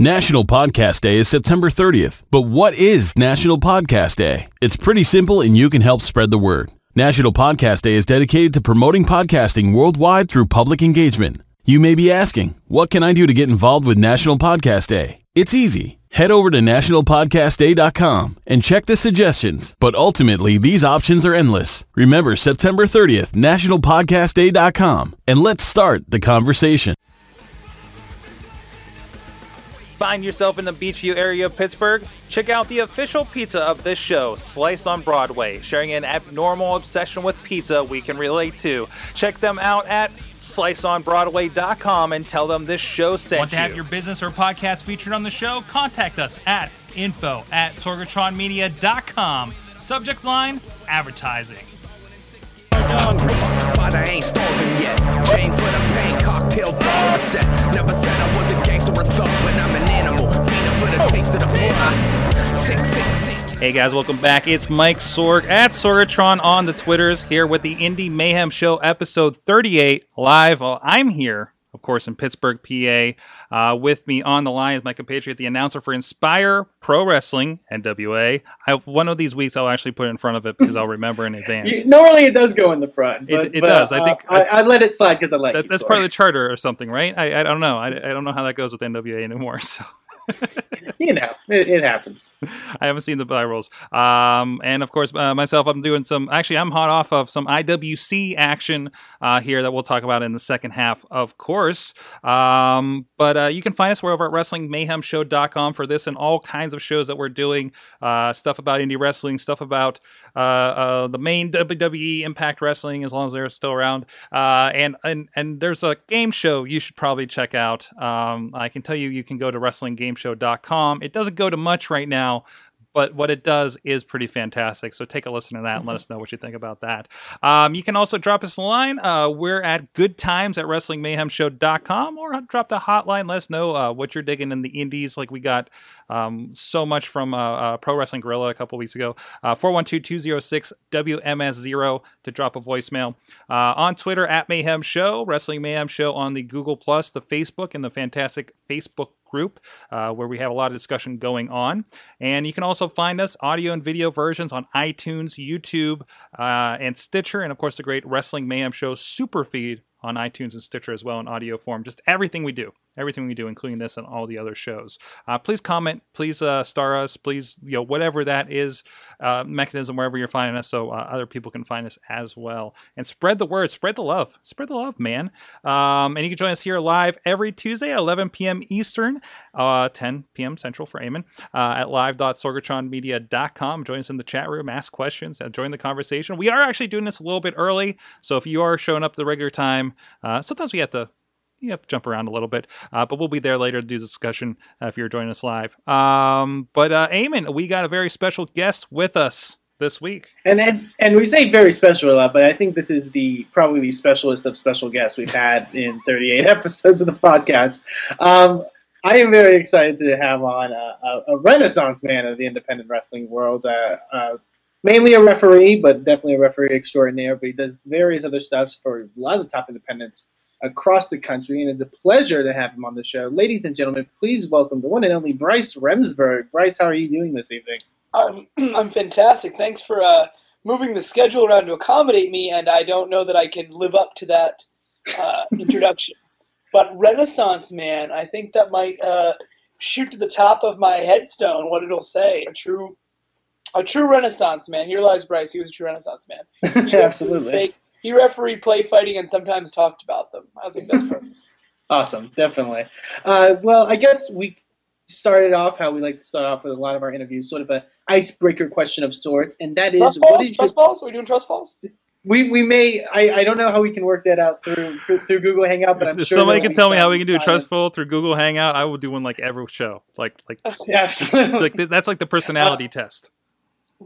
National Podcast Day is September 30th, but what is National Podcast Day? It's pretty simple and you can help spread the word. National Podcast Day is dedicated to promoting podcasting worldwide through public engagement. You may be asking, what can I do to get involved with National Podcast Day? It's easy. Head over to nationalpodcastday.com and check the suggestions, but ultimately these options are endless. Remember September 30th, nationalpodcastday.com, and let's start the conversation. Find yourself in the Beechview area of Pittsburgh? Check out the official pizza of this show, Slice on Broadway, sharing an abnormal obsession with pizza we can relate to. Check them out at sliceonbroadway.com and tell them this show sent Want to you. have your business or podcast featured on the show? Contact us at info at sorgatronmedia.com. Subject line, advertising. hungry, but I ain't starving yet. Chain for the pain, cocktail bar set. Never said I was a gangster or thug, taste of the. Hey guys, welcome back. It's Mike Sorg at Sorgatron on the Twitters here with the Indie Mayhem Show episode 38 live. Well, I'm here, of course, in Pittsburgh, PA. Uh, with me on the line is my compatriot, the announcer for Inspire Pro Wrestling, NWA. I, one of these weeks I'll actually put it in front of it because I'll remember in advance. Normally it does go in the front. It- But, it but, does. I uh, think- I, I let it slide because I like That's, you, that's part of the charter or something, right? I, I don't know. I, I don't know how that goes with NWA anymore. So. You know, it, it happens. I haven't seen the buy rolls. Um, and of course, uh, myself, I'm doing some. Actually, I'm hot off of some IWC action uh, here that we'll talk about in the second half, of course. Um, but uh, you can find us. Over at WrestlingMayhemShow.com for this and all kinds of shows that we're doing. Uh, stuff about indie wrestling, stuff about uh, uh, the main WWE Impact Wrestling, as long as they're still around. And and and there's a game show you should probably check out. Um, I can tell you, you can go to WrestlingGameShow.com. It doesn't go to much right now, but what it does is pretty fantastic. So take a listen to that and let us know what you think about that. Um, you can also drop us a line. Uh, we're at good times at WrestlingMayhemShow.com or drop the hotline. Let us know uh, what you're digging in the indies. Like we got um, so much from uh, uh, Pro Wrestling Guerrilla a couple weeks ago. Uh, 412 206 WMS0 to drop a voicemail. Uh, on Twitter at Mayhem Show, Wrestling Mayhem Show on the Google Plus, the Facebook, and the fantastic Facebook group uh, where we have a lot of discussion going on. And you can also find us audio and video versions on iTunes, YouTube, uh, and Stitcher, and of course the great Wrestling Mayhem Show Superfeed on iTunes and Stitcher as well in audio form. Just everything we do, everything we do, including this and all the other shows. Uh, please comment, please uh, star us, please you know whatever that is uh, mechanism wherever you're finding us, so uh, other people can find us as well. And spread the word, spread the love, spread the love, man. Um, and you can join us here live every Tuesday at 11 p.m. Eastern, uh, 10 p.m. Central for Eamon uh, at live.sorgatronmedia.com. Join us in the chat room, ask questions, join the conversation. We are actually doing this a little bit early, so if you are showing up the regular time, sometimes we have to you have to jump around a little bit, uh, but we'll be there later to do the discussion uh, if you're joining us live. Um, but uh, Eamon, we got a very special guest with us this week. And, and and we say very special a lot, but I think this is the probably the specialist of special guests we've had in 38 episodes of the podcast. Um, I am very excited to have on a, a, a renaissance man of the independent wrestling world. Uh, uh, mainly a referee, but definitely a referee extraordinaire. But he does various other stuff for a lot of the top independents across the country, and it's a pleasure to have him on the show. Ladies and gentlemen, please welcome the one and only Bryce Remsburg. Bryce, how are you doing this evening? I'm, I'm fantastic. Thanks for uh, moving the schedule around to accommodate me, and I don't know that I can live up to that uh, introduction. But Renaissance Man, I think that might uh, shoot to the top of my headstone. What it'll say: a true, a true Renaissance man. Here lies Bryce. He was a true Renaissance man. Absolutely. Fake- He refereed play fighting and sometimes talked about them. I think that's perfect. Awesome, definitely. Uh, well, I guess we started off how we like to start off with a lot of our interviews, sort of a icebreaker question of sorts, and that is, Trust what falls? did Trust you, falls? Are we doing trust falls? we we may I, I don't know how we can work that out through through, through Google Hangout, but If, I'm if sure somebody can tell me how we can do silent- Trustful through Google Hangout, I will do one like every show. Like like Yeah, absolutely. like that's like the personality test.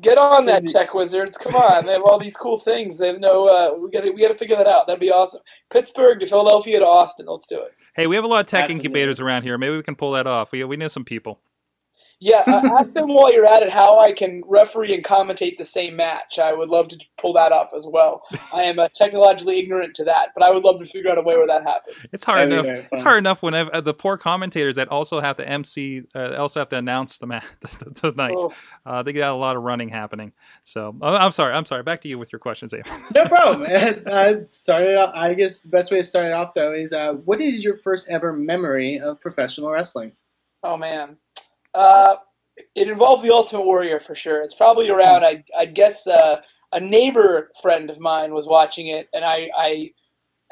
Get on that, Tech Wizards! Come on, they have all these cool things. They have no. Uh, we got to we got to figure that out. That'd be awesome. Pittsburgh to Philadelphia to Austin. Let's do it. Hey, we have a lot of tech Absolutely. incubators around here. Maybe we can pull that off. We we know some people. Yeah, uh, ask them while you're at it how I can referee and commentate the same match. I would love to pull that off as well. I am uh, technologically ignorant to that, but I would love to figure out a way where that happens. It's hard That'd enough. It's hard enough whenever uh, the poor commentators that also have to MC, uh, also have to announce the match the, the night. Oh. Uh, they got a lot of running happening. So uh, I'm sorry. I'm sorry. Back to you with your questions, Abe. No problem. uh, started off, I guess the best way to start it off though is uh, what is your first ever memory of professional wrestling? Oh man, uh, it involved the Ultimate Warrior for sure. It's probably around. I I guess uh, a neighbor friend of mine was watching it, and I I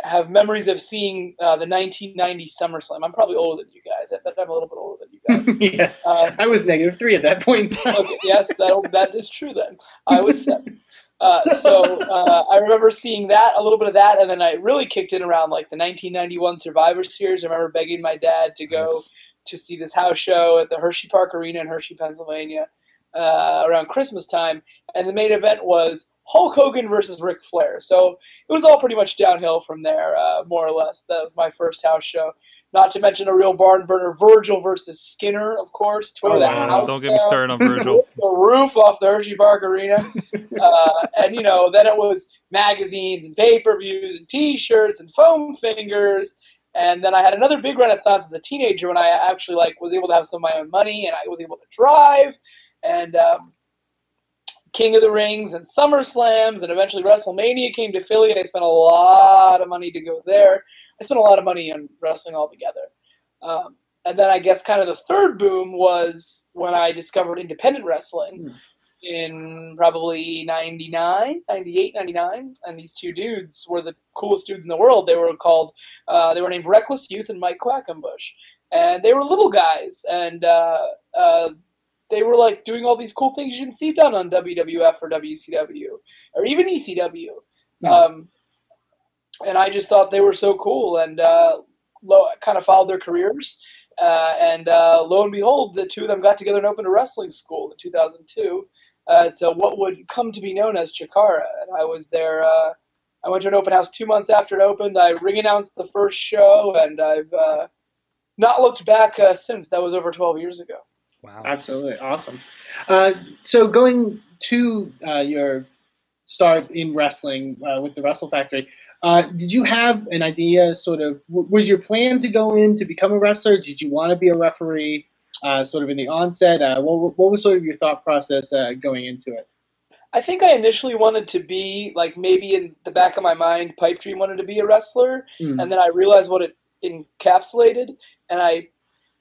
have memories of seeing uh, the 1990 SummerSlam. I'm probably older than you guys. I bet I'm a little bit older than you guys. yeah, Uh, I was negative three at that point. okay, yes, that that is true. Then I was seven. Uh, so uh, I remember seeing that a little bit of that, and then I really kicked in around like the 1991 Survivor Series. I remember begging my dad to go Nice. To see this house show at the Hershey Park Arena in Hershey, Pennsylvania, uh, around Christmas time, and the main event was Hulk Hogan versus Ric Flair. So it was all pretty much downhill from there, uh, more or less. That was my first house show. Not to mention a real barn burner, Virgil versus Skinner, of course. Tore Oh, the wow. house Don't get me started on Virgil. the roof off the Hershey Park Arena. uh, and, you know, then it was magazines and pay per views and t shirts and foam fingers. And then I had another big renaissance as a teenager when I actually like was able to have some of my own money and I was able to drive and um, King of the Rings and Summer Slams and eventually WrestleMania came to Philly and I spent a lot of money to go there. I spent a lot of money on wrestling altogether. Um, and then I guess kind of the third boom was when I discovered independent wrestling Hmm. In probably 99, 98, 99. And these two dudes were the coolest dudes in the world. They were called, uh, they were named Reckless Youth and Mike Quackenbush. And they were little guys. And uh, uh, they were like doing all these cool things you didn't see done on WWF or WCW or even ECW. Hmm. Um, and I just thought they were so cool and uh, lo- kind of followed their careers. Uh, and uh, lo and behold, the two of them got together and opened a wrestling school in 2002. Uh, so what would come to be known as Chikara, and I was there. Uh, I went to an open house two months after it opened. I ring announced the first show, and I've uh, not looked back uh, since. That was over 12 years ago. Wow. Absolutely awesome. Uh, so going to uh, your start in wrestling uh, with the Wrestle Factory, uh, did you have an idea? Sort of, w- was your plan to go in to become a wrestler? Did you want to be a referee? Uh, sort of in the onset, uh, what, what was sort of your thought process uh, going into it? I think I initially wanted to be like maybe in the back of my mind, Pipe Dream wanted to be a wrestler, Hmm. and then I realized what it encapsulated, and I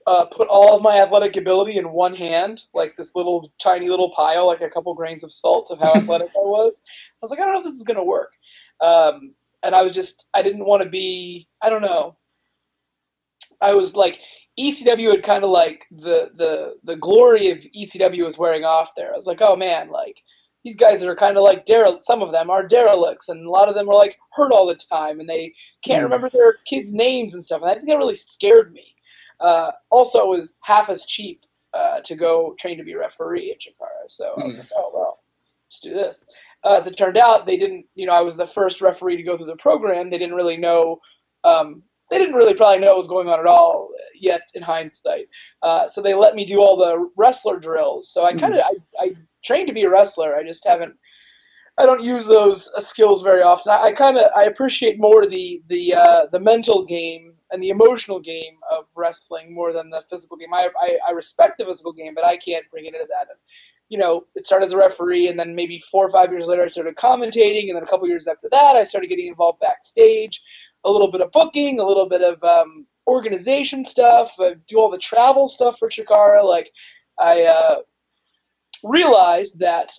uh, put all of my athletic ability in one hand, like this little tiny little pile, like a couple grains of salt of how athletic I was. I was like, I don't know if this is gonna work, um, and I was just I didn't want to be I don't know. I was like ECW had kind of like the the the glory of ECW was wearing off there. I was like, oh man, like these guys are kind of like derelict. Some of them are derelicts, and a lot of them are like hurt all the time, and they can't Mm. remember their kids' names and stuff. And I think that really scared me. Uh, also, it was half as cheap uh, to go train to be a referee at Chikara, so I was Mm. like, oh well, let's do this. Uh, as it turned out, they didn't. You know, I was the first referee to go through the program. They didn't really know. Um, they didn't really probably know what was going on at all yet in hindsight. Uh, so they let me do all the wrestler drills. So I kind of I, I trained to be a wrestler. I just haven't. I don't use those uh, skills very often. I, I kind of I appreciate more the the uh, the mental game and the emotional game of wrestling more than the physical game. I, I I respect the physical game, but I can't bring it into that. And, you know, it started as a referee, and then maybe four or five years later, I started commentating, and then a couple years after that, I started getting involved backstage, a little bit of booking, a little bit of um, organization stuff, I do all the travel stuff for Chikara. Like, I uh, realized that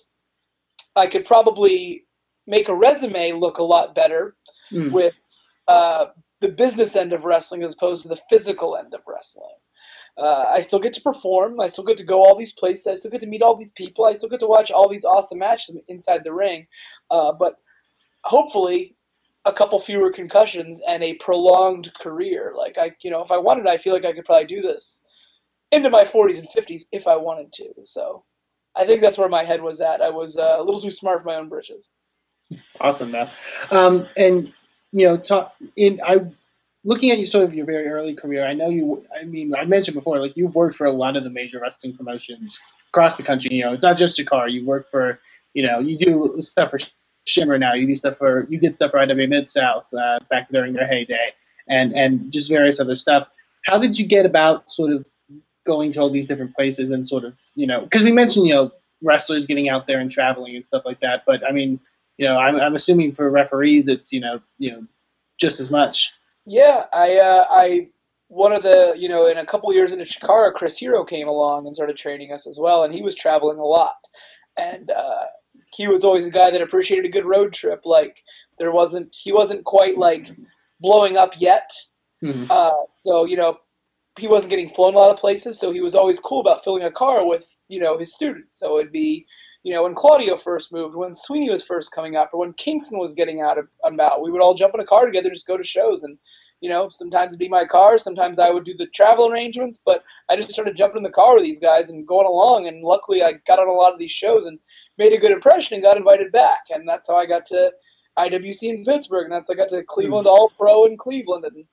I could probably make a resume look a lot better Mm. with uh, the business end of wrestling as opposed to the physical end of wrestling. Uh, I still get to perform. I still get to go all these places. I still get to meet all these people. I still get to watch all these awesome matches inside the ring. Uh, but hopefully, a couple fewer concussions and a prolonged career. Like I, you know, if I wanted, I feel like I could probably do this into my 40s and 50s if I wanted to. So I think that's where my head was at. I was uh, a little too smart for my own britches. Awesome, though. Um, and you know, talk in I looking at you sort of your very early career, I know you. I mean, I mentioned before, like you've worked for a lot of the major wrestling promotions across the country. You know, it's not just Chikara. You work for, you know, you do stuff for Shimmer now. You do stuff for, you did stuff for IW Mid South uh, back during their heyday, and and just various other stuff. How did you get about sort of going to all these different places and sort of, you know, because we mentioned, you know, wrestlers getting out there and traveling and stuff like that. But I mean, you know, I'm, I'm assuming for referees, it's you know, you know, just as much. Yeah, I uh, I one of the you know in a couple years into Chikara, Chris Hero came along and started training us as well, and he was traveling a lot, and uh, he was always a guy that appreciated a good road trip. Like there wasn't he wasn't quite like blowing up yet, Mhm. uh, so you know he wasn't getting flown a lot of places, so he was always cool about filling a car with you know his students. So it'd be you know when Claudio first moved, when Sweeney was first coming up, or when Kingston was getting out of about, we would all jump in a car together, just go to shows, and you know sometimes it'd be my car, sometimes I would do the travel arrangements, but I just started jumping in the car with these guys and going along, and luckily I got on a lot of these shows and made a good impression and got invited back, and that's how I got to IWC in Pittsburgh, and that's how I got to Cleveland All Pro in Cleveland, and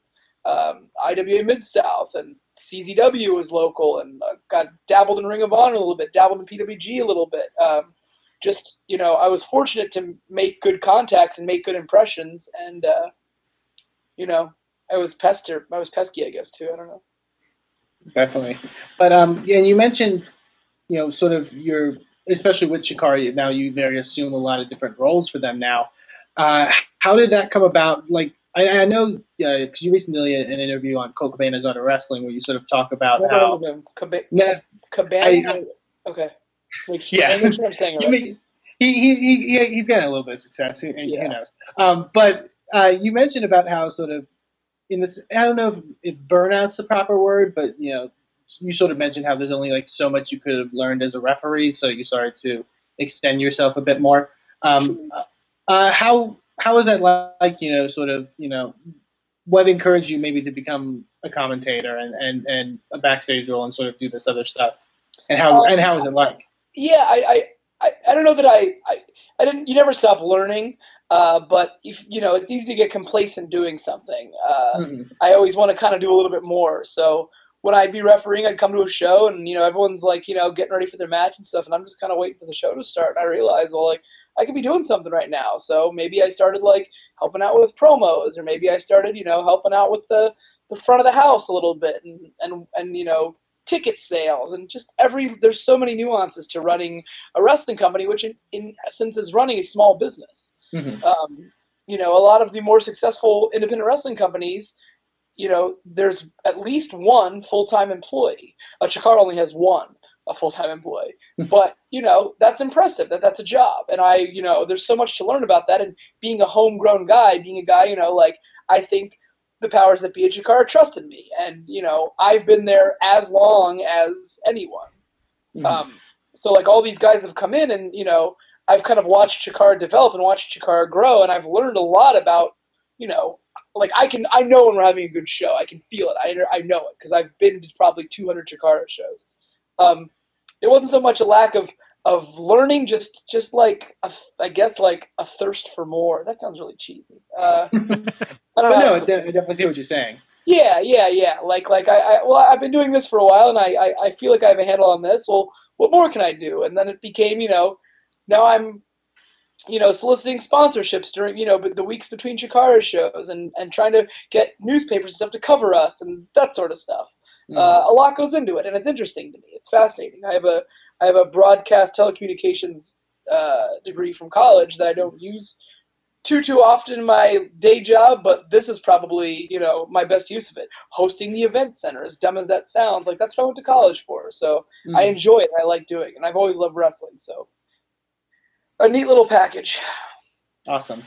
um, IWA Mid South, and CZW was local, and uh, got dabbled in Ring of Honor a little bit, dabbled in PWG a little bit. Um, just you know, I was fortunate to make good contacts and make good impressions, and uh, you know, I was pester, I was pesky, I guess too. I don't know. Definitely. But um, yeah, and you mentioned, you know, sort of your, especially with Chikara, now you very assume a lot of different roles for them now. Uh, how did that come about? Like, I, I know because you recently did an interview on Colt Cabana's Art Wrestling where you sort of talk about how. Cab- Yeah, Cabana. okay. Make sure, Yeah. I'm saying right. mean- he, he, he, he, he's getting a little bit of success, who, Yeah. who knows. Um, but uh, you mentioned about how sort of in this, I don't know if, if burnout's the proper word, but you know, you sort of mentioned how there's only like so much you could have learned as a referee, so you started to extend yourself a bit more. Um, uh, how how is that like? You know, sort of, you know, what encouraged you maybe to become a commentator and, and, and a backstage role and sort of do this other stuff? And how and how is it like? yeah, I, I, I, don't know that I, I, I didn't. You never stop learning, uh, but if you know, it's easy to get complacent doing something. Uh, Mhm. I always want to kind of do a little bit more. So when I'd be refereeing, I'd come to a show, and you know, everyone's like, you know, getting ready for their match and stuff, and I'm just kind of waiting for the show to start. And I realized, well, like, I could be doing something right now. So maybe I started like helping out with promos, or maybe I started, you know, helping out with the the front of the house a little bit, and and and you know, ticket sales, and just every. There's so many nuances to running a wrestling company, which in, in essence is running a small business Mhm. um, you know, a lot of the more successful independent wrestling companies, you know, there's at least one full-time employee. A Chikara only has one a full-time employee, but you know, that's impressive. That that's a job, and I, you know, there's so much to learn about that. And being a homegrown guy, being a guy, you know, like I think the powers that be at Chikara trusted me, and you know, I've been there as long as anyone. Mhm. Um, so like all these guys have come in, and you know, I've kind of watched Chikara develop and watched Chikara grow, and I've learned a lot about, you know, like I can I know when we're having a good show. I can feel it. I, I know it because I've been to probably 200 Chikara shows. Um, it wasn't so much a lack of of learning, just just like a, I guess like a thirst for more. That sounds really cheesy. Uh, I don't But know. no, I I definitely see what you're saying. Yeah, yeah, yeah. Like, like I, I well, I've been doing this for a while, and I, I, I feel like I have a handle on this. Well, what more can I do? And then it became, you know, now I'm, you know, soliciting sponsorships during, you know, but the weeks between Chikara shows, and and trying to get newspapers and stuff to cover us, and that sort of stuff. Uh, a lot goes into it, and it's interesting to me. It's fascinating. I have a, I have a broadcast telecommunications uh, degree from college that I don't use too too often in my day job, but this is probably you know my best use of it. Hosting the event center, as dumb as that sounds, like that's what I went to college for. So I enjoy it. I like doing it, and I've always loved wrestling. So a neat little package. Awesome.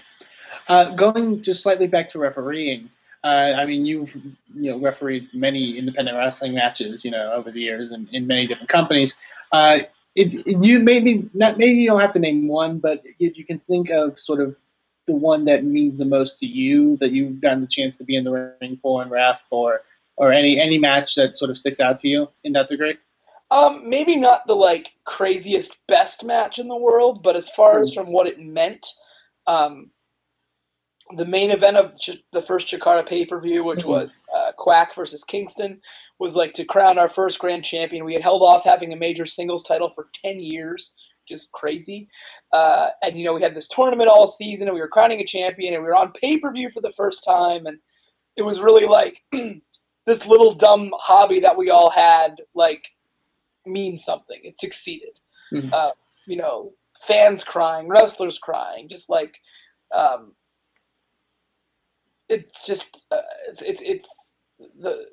Uh, going just slightly back to refereeing, uh, I mean, you've you know refereed many independent wrestling matches, you know, over the years in, in many different companies. Uh, it, it- you maybe not maybe you don't have to name one, but if you can think of sort of the one that means the most to you that you've gotten the chance to be in the ring for and ref or or any any match that sort of sticks out to you in that degree. Um, maybe not the like craziest best match in the world, but as far as from what it meant, um, the main event of Ch- the first Chikara pay per view, which Mhm. was uh, Quack versus Kingston, was like to crown our first grand champion. We had held off having a major singles title for 10 years, which is crazy. Uh, and, you know, we had this tournament all season and we were crowning a champion and we were on pay per view for the first time. And it was really like this little dumb hobby that we all had, like, means something. It succeeded. Mhm. Uh, you know, fans crying, wrestlers crying, just like, um, it's just uh, it's, it's it's the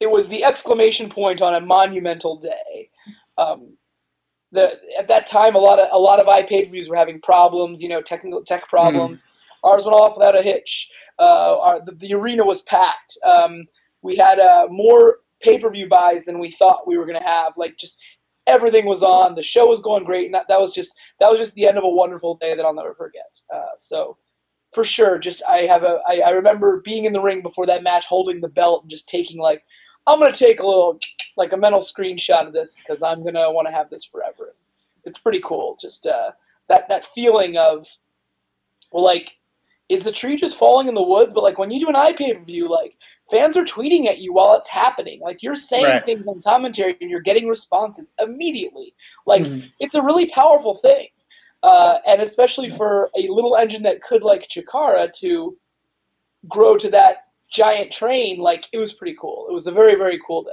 it was the exclamation point on a monumental day. Um, the at that time, a lot of a lot of iPay views were having problems, you know, technical tech problems. Ours went off without a hitch. Uh, our, the, the arena was packed. Um, we had uh, more pay per view buys than we thought we were going to have. Like just everything was on. The show was going great, and that, that was just that was just the end of a wonderful day that I'll never forget. Uh, so for sure, just I have a I, I remember being in the ring before that match, holding the belt and just taking like I'm gonna take a little like a mental screenshot of this because I'm gonna want to have this forever. It's pretty cool. Just uh, that that feeling of well, like is the tree just falling in the woods? But like when you do an iPay review, like fans are tweeting at you while it's happening. Like you're saying Right. things in commentary and you're getting responses immediately. Like Mhm. it's a really powerful thing. Uh, and especially for a little engine that could like Chikara to grow to that giant train, like it was pretty cool. It was a very very cool day.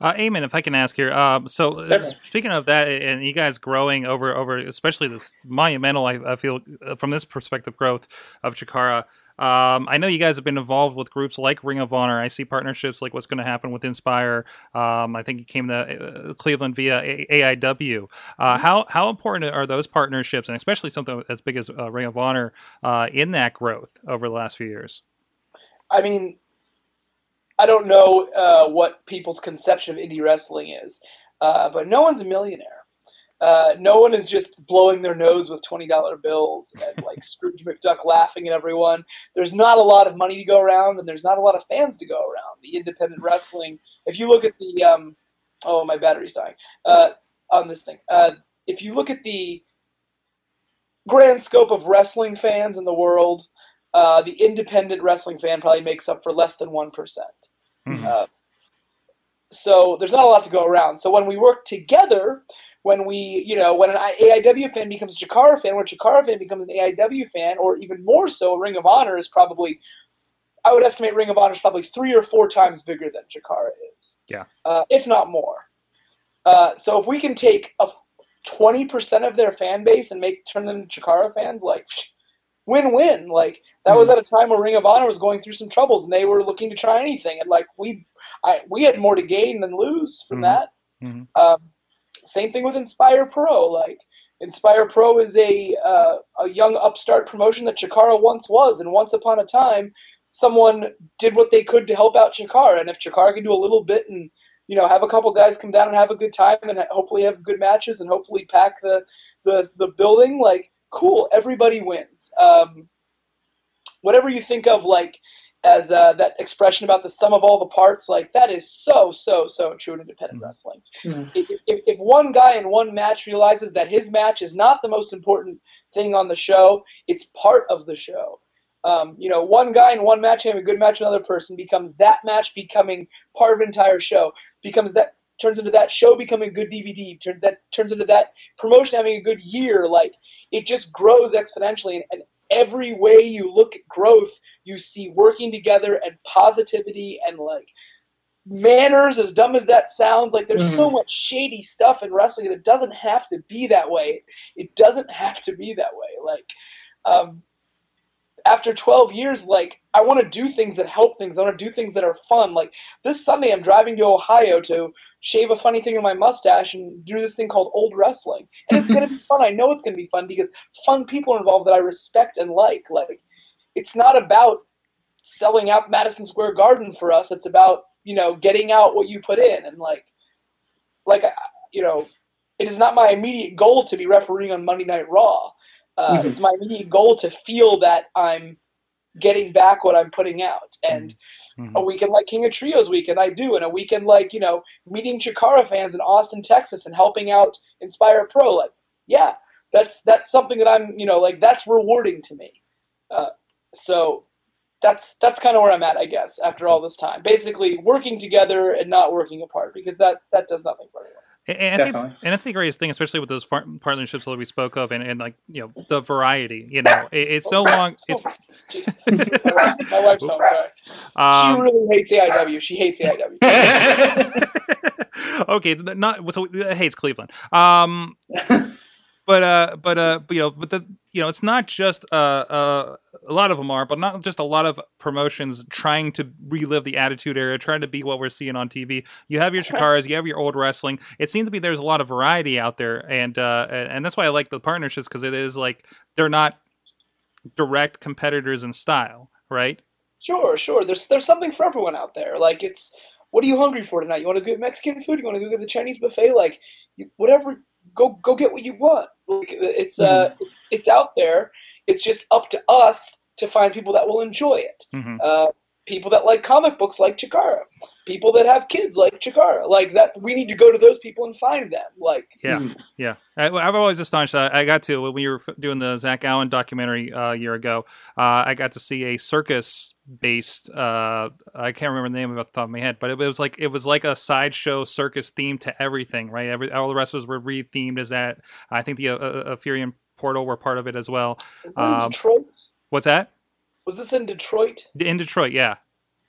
Uh, Eamon, if I can ask here, um, so uh, Certainly. speaking of that, and you guys growing over over, especially this monumental, I, I feel uh, from this perspective, growth of Chikara. Um, I know you guys have been involved with groups like Ring of Honor. I see partnerships like what's going to happen with Inspire. Um, I think you came to uh, Cleveland via A- AIW. Uh, how how important are those partnerships, and especially something as big as uh, Ring of Honor uh, in that growth over the last few years? I mean, I don't know uh, what people's conception of indie wrestling is, uh, but no one's a millionaire. Uh, no one is just blowing their nose with twenty dollar bills and like Scrooge McDuck laughing at everyone. There's not a lot of money to go around, and there's not a lot of fans to go around. The independent wrestling. If you look at the um, oh my battery's dying uh, on this thing. Uh, if you look at the grand scope of wrestling fans in the world, uh, the independent wrestling fan probably makes up for less than 1%. Mhm. Uh, so there's not a lot to go around. So when we work together, when we, you know, when an AIW fan becomes a Chikara fan, or a Chikara fan becomes an AIW fan, or even more so, Ring of Honor is probably, I would estimate Ring of Honor is probably three or four times bigger than Chikara is. Yeah. Uh, if not more. Uh, so if we can take a 20% of their fan base and make turn them to Chikara fans, like win-win. Like that was at a time where Ring of Honor was going through some troubles and they were looking to try anything, and like we, I we had more to gain than lose from Mhm. that. Mhm. Um, same thing with Inspire Pro. Like Inspire Pro is a uh, a young upstart promotion that Chikara once was, and once upon a time, someone did what they could to help out Chikara, and if Chikara can do a little bit and you know have a couple guys come down and have a good time and hopefully have good matches and hopefully pack the the the building, like cool, everybody wins. Um, whatever you think of like as uh, that expression about the sum of all the parts, like that is so so so true in independent wrestling. Mhm. If, if, if one guy in one match realizes that his match is not the most important thing on the show, it's part of the show. Um, you know, one guy in one match having a good match with another person becomes that match becoming part of an entire show. Becomes that turns into that show becoming a good DVD. Turn, that turns into that promotion having a good year. Like it just grows exponentially, and, and every way you look at growth, you see working together and positivity and like manners. As dumb as that sounds, like there's so much shady stuff in wrestling, and it doesn't have to be that way. It doesn't have to be that way. Like. Um, after 12 years, like, I want to do things that help things. I want to do things that are fun. Like, this Sunday, I'm driving to Ohio to shave a funny thing in my mustache and do this thing called old wrestling. And it's going to be fun. I know it's going to be fun because fun people are involved that I respect and like. Like, it's not about selling out Madison Square Garden for us. It's about, you know, getting out what you put in. And, like, like, you know, it is not my immediate goal to be refereeing on Monday Night Raw. Uh, Mhm. It's my immediate goal to feel that I'm getting back what I'm putting out. And Mhm. a weekend like King of Trios weekend, I do. And a weekend like, you know, meeting Chikara fans in Austin, Texas and helping out Inspire Pro. Like, yeah, that's that's something that I'm, you know, like that's rewarding to me. Uh, so that's that's kind of where I'm at, I guess, after all this time. Basically, working together and not working apart because that that does nothing for anyone. And, and I think, and I think the greatest thing, especially with those far- partnerships that we spoke of, and, and like you know the variety, you know, it, it's no long. It's my, wife, my wife's home. Sorry. um, she really hates AIW. She hates AIW. okay, th- not so uh, hates Cleveland. Um, but uh, but uh, but, you know, but the you know, it's not just uh, uh, a lot of them are, but not just a lot of promotions trying to relive the Attitude Era, trying to be what we're seeing on TV. You have your Chikaras, you have your old wrestling. It seems to be there's a lot of variety out there, and uh, and that's why I like the partnerships because it is like they're not direct competitors in style, right? Sure, sure. There's there's something for everyone out there. Like it's what are you hungry for tonight? You want to go get Mexican food? You want to go get the Chinese buffet? Like you, whatever, go go get what you want. Like it's uh it's, it's out there. It's just up to us to find people that will enjoy it. Mhm. Uh, people that like comic books like Chikara. People that have kids like Chikara. Like that, we need to go to those people and find them. Like Yeah, Mhm. yeah. I, I'm always astonished. I, I got to when we were doing the Zach Allen documentary uh, a year ago. Uh, I got to see a circus-based. Uh, I can't remember the name of it off the top of my head, but it, was like it was like a sideshow circus theme to everything. Right, Every all the wrestlers were re-themed as that. I think the uh, uh, Furion Portal were part of it as well. was this in Um, Detroit. What's that? Was this in Detroit? In Detroit, yeah.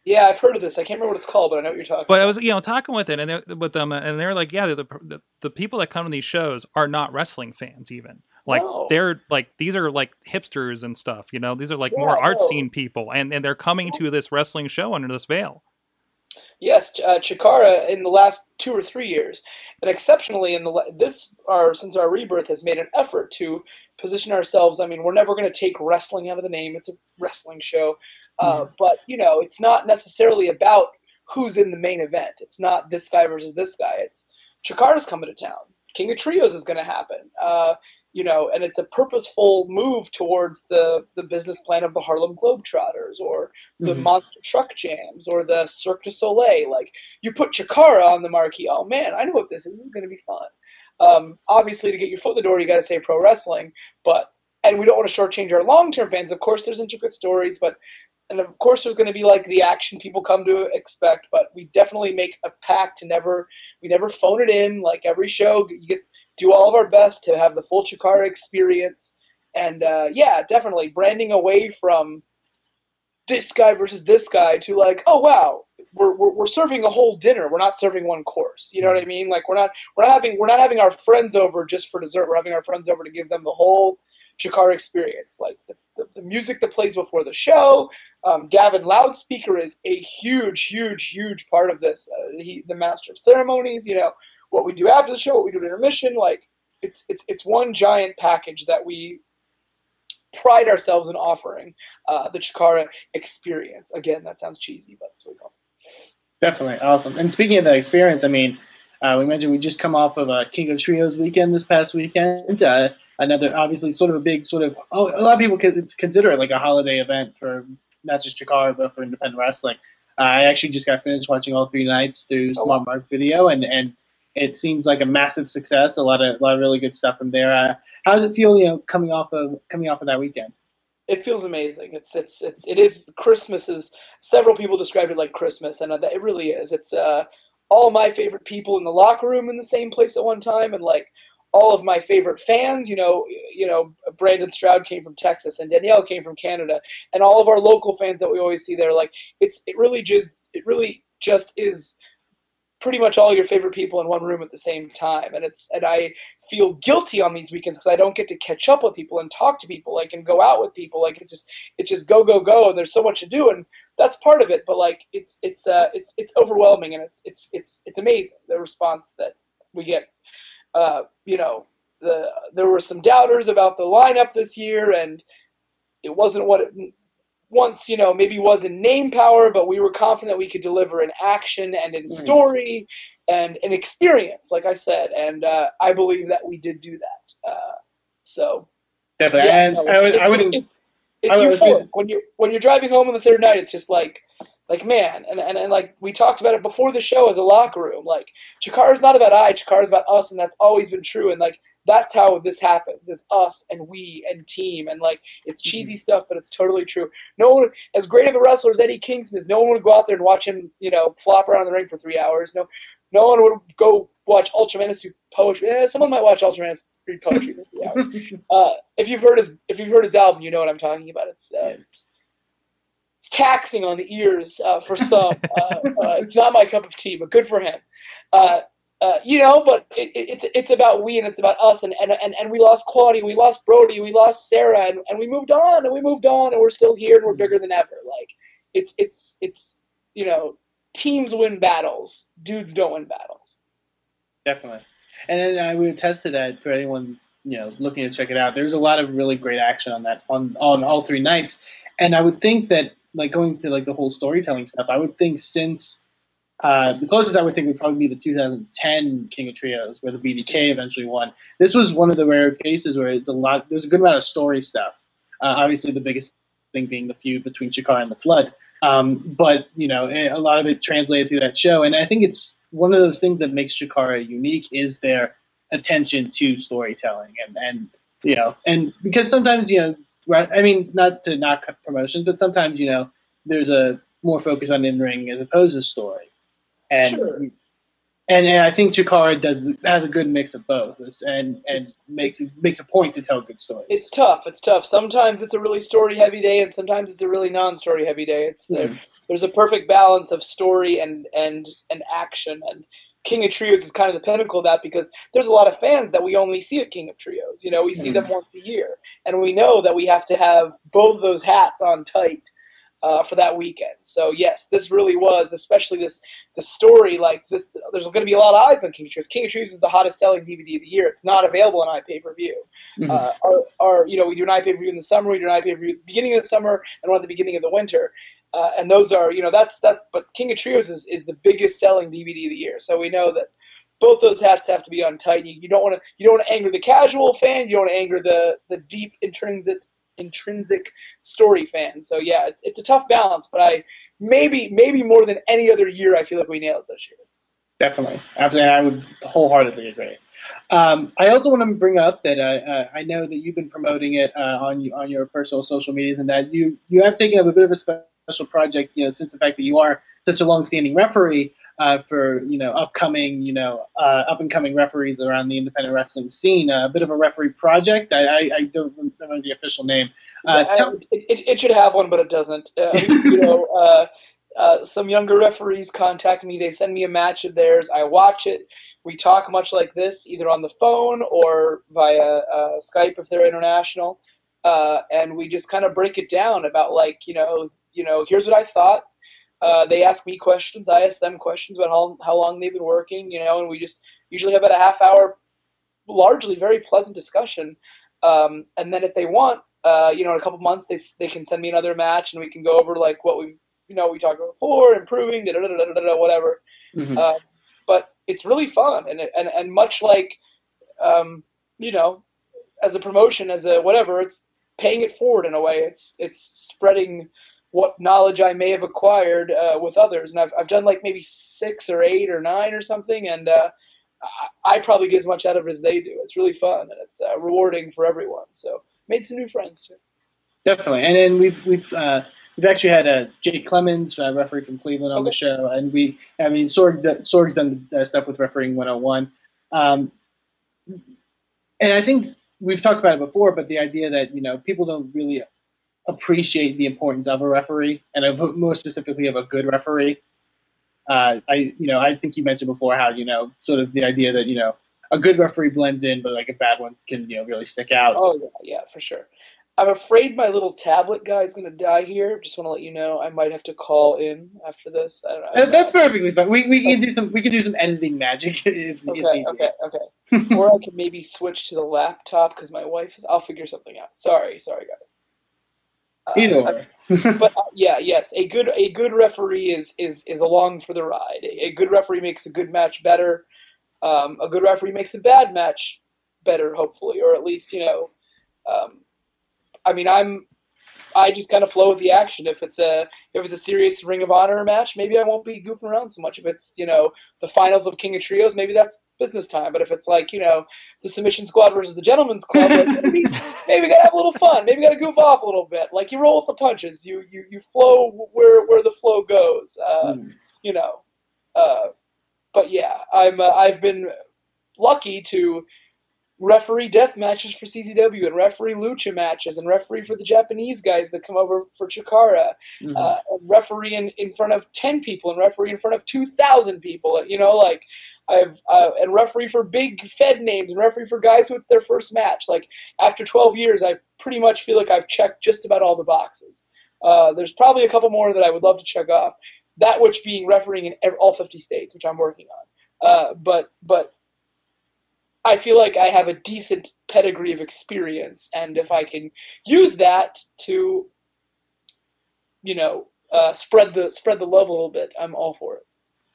Yeah, I've heard of this. I can't remember what it's called, but I know what you're talking. About. But I was, you know, talking with it and with them, and they're like, yeah, the, the the people that come to these shows are not wrestling fans, even. Like No. they're like these are like hipsters and stuff, you know. These are like more art scene people, and and they're coming to this wrestling show under this veil. Yes, uh, Chikara in the last two or three years, and exceptionally in the this our since our rebirth has made an effort to position ourselves. I mean, we're never going to take wrestling out of the name; it's a wrestling show, uh, but you know, it's not necessarily about who's in the main event. It's not this guy versus this guy. It's Chikara's coming to town. King of Trios is going to happen. Uh, you know, and it's a purposeful move towards the the business plan of the Harlem Globetrotters or the Mhm. Monster Truck Jams or the Cirque du Soleil. Like you put Chikara on the marquee. Oh man, I know what this is. This is going to be fun. Um, obviously, to get your foot in the door, you got to say pro wrestling. But and we don't want to shortchange our long term fans. Of course, there's intricate stories, but and of course, there's going to be like the action people come to expect. But we definitely make a pact to never we never phone it in. Like every show, you get do all of our best to have the full Chikara experience. And uh, yeah, definitely branding away from this guy versus this guy to like, oh wow, we're, we're, we're serving a whole dinner. We're not serving one course. You know what I mean? Like we're not we're not having we're not having our friends over just for dessert. We're having our friends over to give them the whole Chikara experience. Like the, the, the music that plays before the show. Um, Gavin Loudspeaker is a huge, huge, huge part of this. Uh, he, the master of ceremonies. You know what we do after the show, what we do at intermission. Like it's it's it's one giant package that we pride ourselves in offering uh, the Chikara experience. Again, that sounds cheesy, but that's what we call it. Definitely awesome. And speaking of that experience, I mean, uh, we mentioned we just come off of a King of Trios weekend this past weekend. Uh, another, obviously, sort of a big sort of. Oh, a lot of people consider it like a holiday event for not just Chikara but for independent wrestling. Uh, I actually just got finished watching all three nights through Oh, Smart Mark Video, and and it seems like a massive success. A lot of a lot of really good stuff from there. Uh, how does it feel, you know, coming off of coming off of that weekend? It feels amazing. It's it's it's it is Christmas is several people described it like Christmas, and it really is. It's uh all my favorite people in the locker room in the same place at one time, and like all of my favorite fans. You know, you know, Brandon Stroud came from Texas, and Danielle came from Canada, and all of our local fans that we always see there. Like it's it really just it really just is pretty much all your favorite people in one room at the same time, and it's and I feel guilty on these weekends because I don't get to catch up with people and talk to people, like and go out with people. Like it's just it's just go go go, and there's so much to do, and that's part of it. But like it's it's uh it's it's overwhelming, and it's it's it's it's amazing the response that we get. Uh, you know, the there were some doubters about the lineup this year, and it wasn't what it once you know maybe was in name power, but we were confident we could deliver in action and in story and an experience, like I said, and uh, I believe that we did do that. Uh, so Definitely, yeah, and no, I it's, would, it's, I wouldn't. it's I was euphoric just- when you're when you're driving home on the third night. It's just like like man, and, and and like we talked about it before the show as a locker room. Like Chikara's not about I, Chikara's about us, and that's always been true. And like that's how this happens is us and we and team. And like it's Mm-hmm. cheesy stuff but it's totally true. No one as great of a wrestler as eddie kingston is no one would go out there and watch him you know flop around in the ring for three hours. No no one would go watch ultramantis do poetry. Yeah, someone might watch ultramantis read poetry for three hours. Uh, if you've heard his if you've heard his album you know what i'm talking about. It's uh, it's, it's taxing on the ears uh, for some. Uh, uh, it's not my cup of tea but good for him uh, you know, but it, it, it's it's about we and it's about us and, and, and, and we lost Claudio, we lost Brodie, we lost Sara, and, and we moved on and we moved on and we're still here and we're bigger than ever. Like it's it's it's you know, teams win battles, dudes don't win battles. Definitely. And I would attest to that for anyone you know looking to check it out. There's a lot of really great action on that on on all three nights, and I would think that like going to like the whole storytelling stuff, I would think since uh, the closest I would think would probably be the 2010 King of Trios, where the BDK eventually won. This was one of the rare cases where it's a lot. There's a good amount of story stuff. Uh, obviously, the biggest thing being the feud between Chikara and the Flood. Um, but you know, eh, a lot of it translated through that show, and I think it's one of those things that makes Chikara unique is their attention to storytelling, and and you know, and because sometimes you know, I mean, not to knock promotions, but sometimes you know, there's a more focus on in ring as opposed to story, and Sure. and, and I think Chikara does has a good mix of both, and and makes makes a point to tell good stories. It's tough. It's tough. Sometimes it's a really story heavy day, and sometimes it's a really non story heavy day. It's there. Mhm. There's a perfect balance of story and and and action. And King of Trios is kind of the pinnacle of that because there's a lot of fans that we only see at King of Trios. You know, we see them once a year, and we know that we have to have both those hats on tight uh, for that weekend. So yes, this really was, especially this the story. Like this, there's going to be a lot of eyes on King of Trios. King of Trios is the hottest selling DVD of the year. It's not available on iPay per view. Uh, our, our, you know, we do an iPay per view in the summer. We do an iPay per view at the beginning of the summer and one at the beginning of the winter. Uh, and those are, you know, that's that's. But King of Trios is, is the biggest selling DVD of the year. So we know that both those hats have to be on tight. You, you don't want to you don't want to anger the casual fan. You don't want to anger the the deep intrinsic intrinsic story fan. So yeah, it's it's a tough balance. But I maybe maybe more than any other year, I feel like we nailed this year. Definitely, absolutely. I would wholeheartedly agree. Um, I also want to bring up that uh, uh, I know that you've been promoting it uh, on on your personal social medias, and that you you have taken up a bit of a special project, you know, since the fact that you are such a long-standing referee uh, for you know upcoming you know uh, up and coming referees around the independent wrestling scene. Uh, a bit of a referee project. I, I, I don't remember the official name. Uh, I- tell, it, it, it should have one, but it doesn't. Uh, you know, uh, uh, some younger referees contact me. They send me a match of theirs. I watch it. We talk much like this, either on the phone or via uh, Skype if they're international, uh, and we just kind of break it down about like you know, you know, here's what I thought. Uh, they ask me questions. I ask them questions about how how long they've been working. You know, and we just usually have about a half hour, largely very pleasant discussion. Um, and then if they want, uh, you know, in a couple months, they they can send me another match, and we can go over like what we, you know, we talked about before, improving, da da da da da whatever. Mhm. Uh, but it's really fun, and and and much like, um, you know, as a promotion, as a whatever, it's paying it forward in a way. It's it's spreading what knowledge I may have acquired uh, with others, and I've I've done like maybe six or eight or nine or something, and uh, I, I probably get as much out of it as they do. It's really fun and it's uh, rewarding for everyone. So made some new friends too. Definitely, and then we've we've uh, we've actually had uh, Jake Clemens, uh, referee from Cleveland, on the show, and we I mean Sorg Sorg's done uh, stuff with refereeing 101, um, and I think we've talked about it before, but the idea that you know people don't really appreciate the importance of a referee, and of, more specifically of a good referee. Uh, I you know I think you mentioned before how you know sort of the idea that you know a good referee blends in, but like a bad one can you know really stick out. Oh yeah, yeah, for sure. I'm afraid my little tablet guy is gonna die here. Just want to let you know I might have to call in after this. I don't know. That's perfectly fine. We, we can do some we can do some editing magic. If, if Okay, need okay, okay. or I can maybe switch to the laptop because my wife is. I'll figure something out. Sorry, sorry guys. Be. Either way. but uh, yeah, yes, a good a good referee is is is along for the ride. A, a good referee makes a good match better. Um, a good referee makes a bad match better, hopefully, or at least you know. Um, I mean, I'm I just kind of flow with the action. If it's a if it's a serious Ring of Honor match, maybe I won't be goofing around so much. If it's you know the finals of King of Trios, maybe that's business time. But if it's like you know the Submission Squad versus the Gentleman's Club, like maybe maybe gotta have a little fun. Maybe gotta goof off a little bit. Like you roll with the punches. You you you flow where where the flow goes. Uh, Mm. You know. Uh, but yeah, I'm uh, I've been lucky to referee death matches for CZW and referee lucha matches and referee for the Japanese guys that come over for Chikara, Mhm. uh, and referee in, in front of 10 people and referee in front of 2,000 people. You know, like I've uh, and referee for big Fed names and referee for guys who it's their first match. Like after 12 years, I pretty much feel like I've checked just about all the boxes. Uh, there's probably a couple more that I would love to check off. That which being refereeing in all 50 states, which I'm working on. Uh, but but I feel like I have a decent pedigree of experience, and if I can use that to, you know, uh, spread the spread the love a little bit, I'm all for it.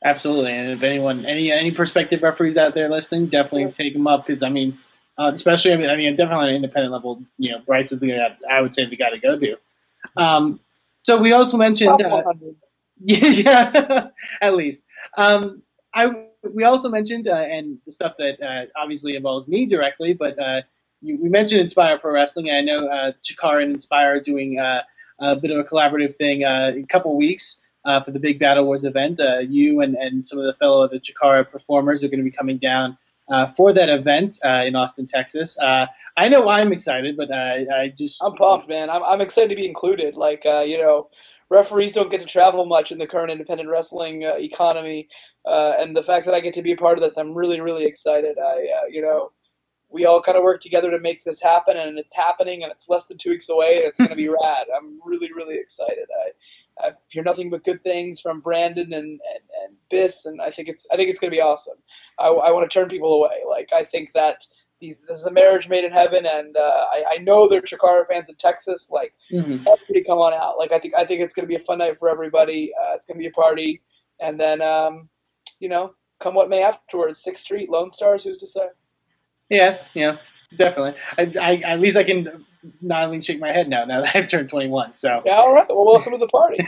Absolutely, and if anyone, any any prospective referees out there listening, definitely take them up because I mean, uh, especially I mean, I mean, definitely on an independent level, you know, Bryce is the guy I would say the guy to go to. Um, so we also mentioned, uh, yeah, yeah at least. Um, I we also mentioned uh, and the stuff that uh, obviously involves me directly, but uh, you, we mentioned Inspire Pro Wrestling. And I know uh, Chikara and Inspire are doing uh, a bit of a collaborative thing uh, in a couple weeks for the big Battle Wars event. You and, and some of the fellow the Chikara performers are going to be coming down for that event in Austin, Texas. I know I'm excited, but I, I just I'm pumped, man. I'm I'm excited to be included. Like you know, referees don't get to travel much in the current independent wrestling uh, economy, uh, and the fact that I get to be a part of this, I'm really really excited. I uh, you know. We all kind of work together to make this happen, and it's happening, and it's less than two weeks away, and it's going to be rad. I'm really, really excited. I, I hear nothing but good things from Brandon and, and, and Biss, and I think it's I think it's going to be awesome. I, I want to turn people away. Like I think that these this is a marriage made in heaven, and uh, I, I know they're Chikara fans in Texas. Like Mhm. everybody, come on out. Like I think I think it's going to be a fun night for everybody. Uh, it's going to be a party, and then um, you know, come what may afterwards. Sixth Street, Lone Stars. Who's to say? Yeah, yeah, definitely. I, I, at least I can not only shake my head now, now that I've turned 21. So Yeah, all right. Well, welcome to the party.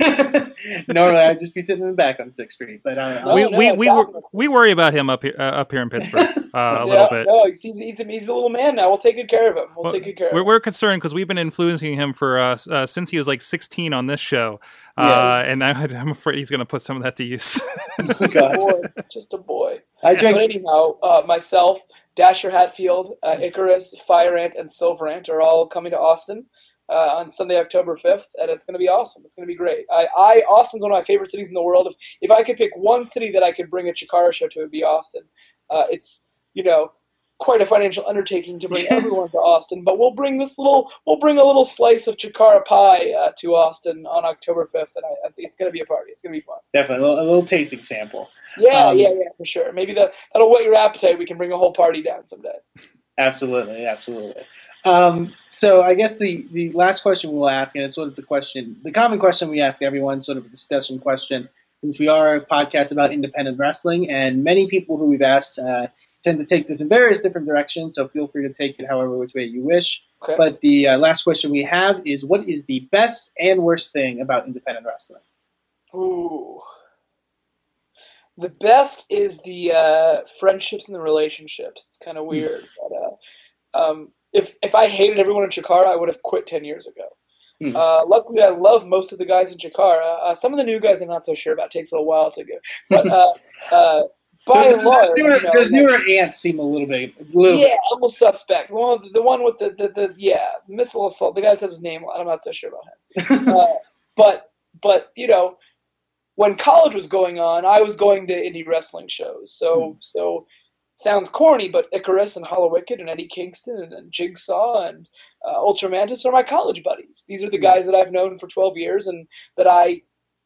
normally I'd just be sitting in the back on Sixth Street, but uh, No, we no, we it's we, wor- we worry about him up here uh, up here in Pittsburgh uh, a yeah, little bit. No, he's, he's, he's, a, little man now. We'll take good care of him. We'll Well, take good care of We're, him. we're concerned because we've been influencing him for uh, uh, since he was like 16 on this show, uh, Yes. and I, I'm afraid he's going to put some of that to use. just a God. boy, just a boy. I But drank. anyhow, uh, myself, Dasher Hatfield, uh, Icarus, Fire Ant, and Silver Ant are all coming to Austin uh, on Sunday, October 5th, and it's going to be awesome. It's going to be great. I, I Austin's one of my favorite cities in the world. If, if I could pick one city that I could bring a Chikara show to, it would be Austin. Uh, it's, you know, quite a financial undertaking to bring everyone to Austin, but we'll bring this little, we'll bring a little slice of Chikara pie uh, to Austin on October 5th, and I, I think it's going to be a party. It's going to be fun. Definitely a little, a little tasting sample. Yeah, Um, yeah, yeah, for sure. Maybe that that'll whet your appetite. We can bring a whole party down someday. Absolutely, absolutely. Um, so I guess the, the last question we'll ask, and it's sort of the question, the common question we ask everyone, sort of a discussion question, since we are a podcast about independent wrestling, and many people who we've asked uh, tend to take this in various different directions. So feel free to take it however which way you wish. Okay. But the uh, last question we have is, what is the best and worst thing about independent wrestling? Ooh. The best is the uh, friendships and the relationships. It's kind of weird, but uh, um, if if I hated everyone in Chikara, I would have quit ten years ago. Hmm. Uh, luckily, I love most of the guys in Chikara. Uh, some of the new guys I'm not so sure about. It takes a little while to go, but uh, uh, by and large, those newer, you know, those like- newer ants seem a little bit, a little yeah, a little suspect. The one, the one with the, the, the yeah, missile assault. The guy that says his name. I'm not so sure about him. Uh, but but you know, when college was going on, I was going to indie wrestling shows. So so sounds corny, but Icarus and Hallowicked and Eddie Kingston and, and Jigsaw and uh, Ultra Mantis are my college buddies. These are the guys that I've known for 12 years and that I,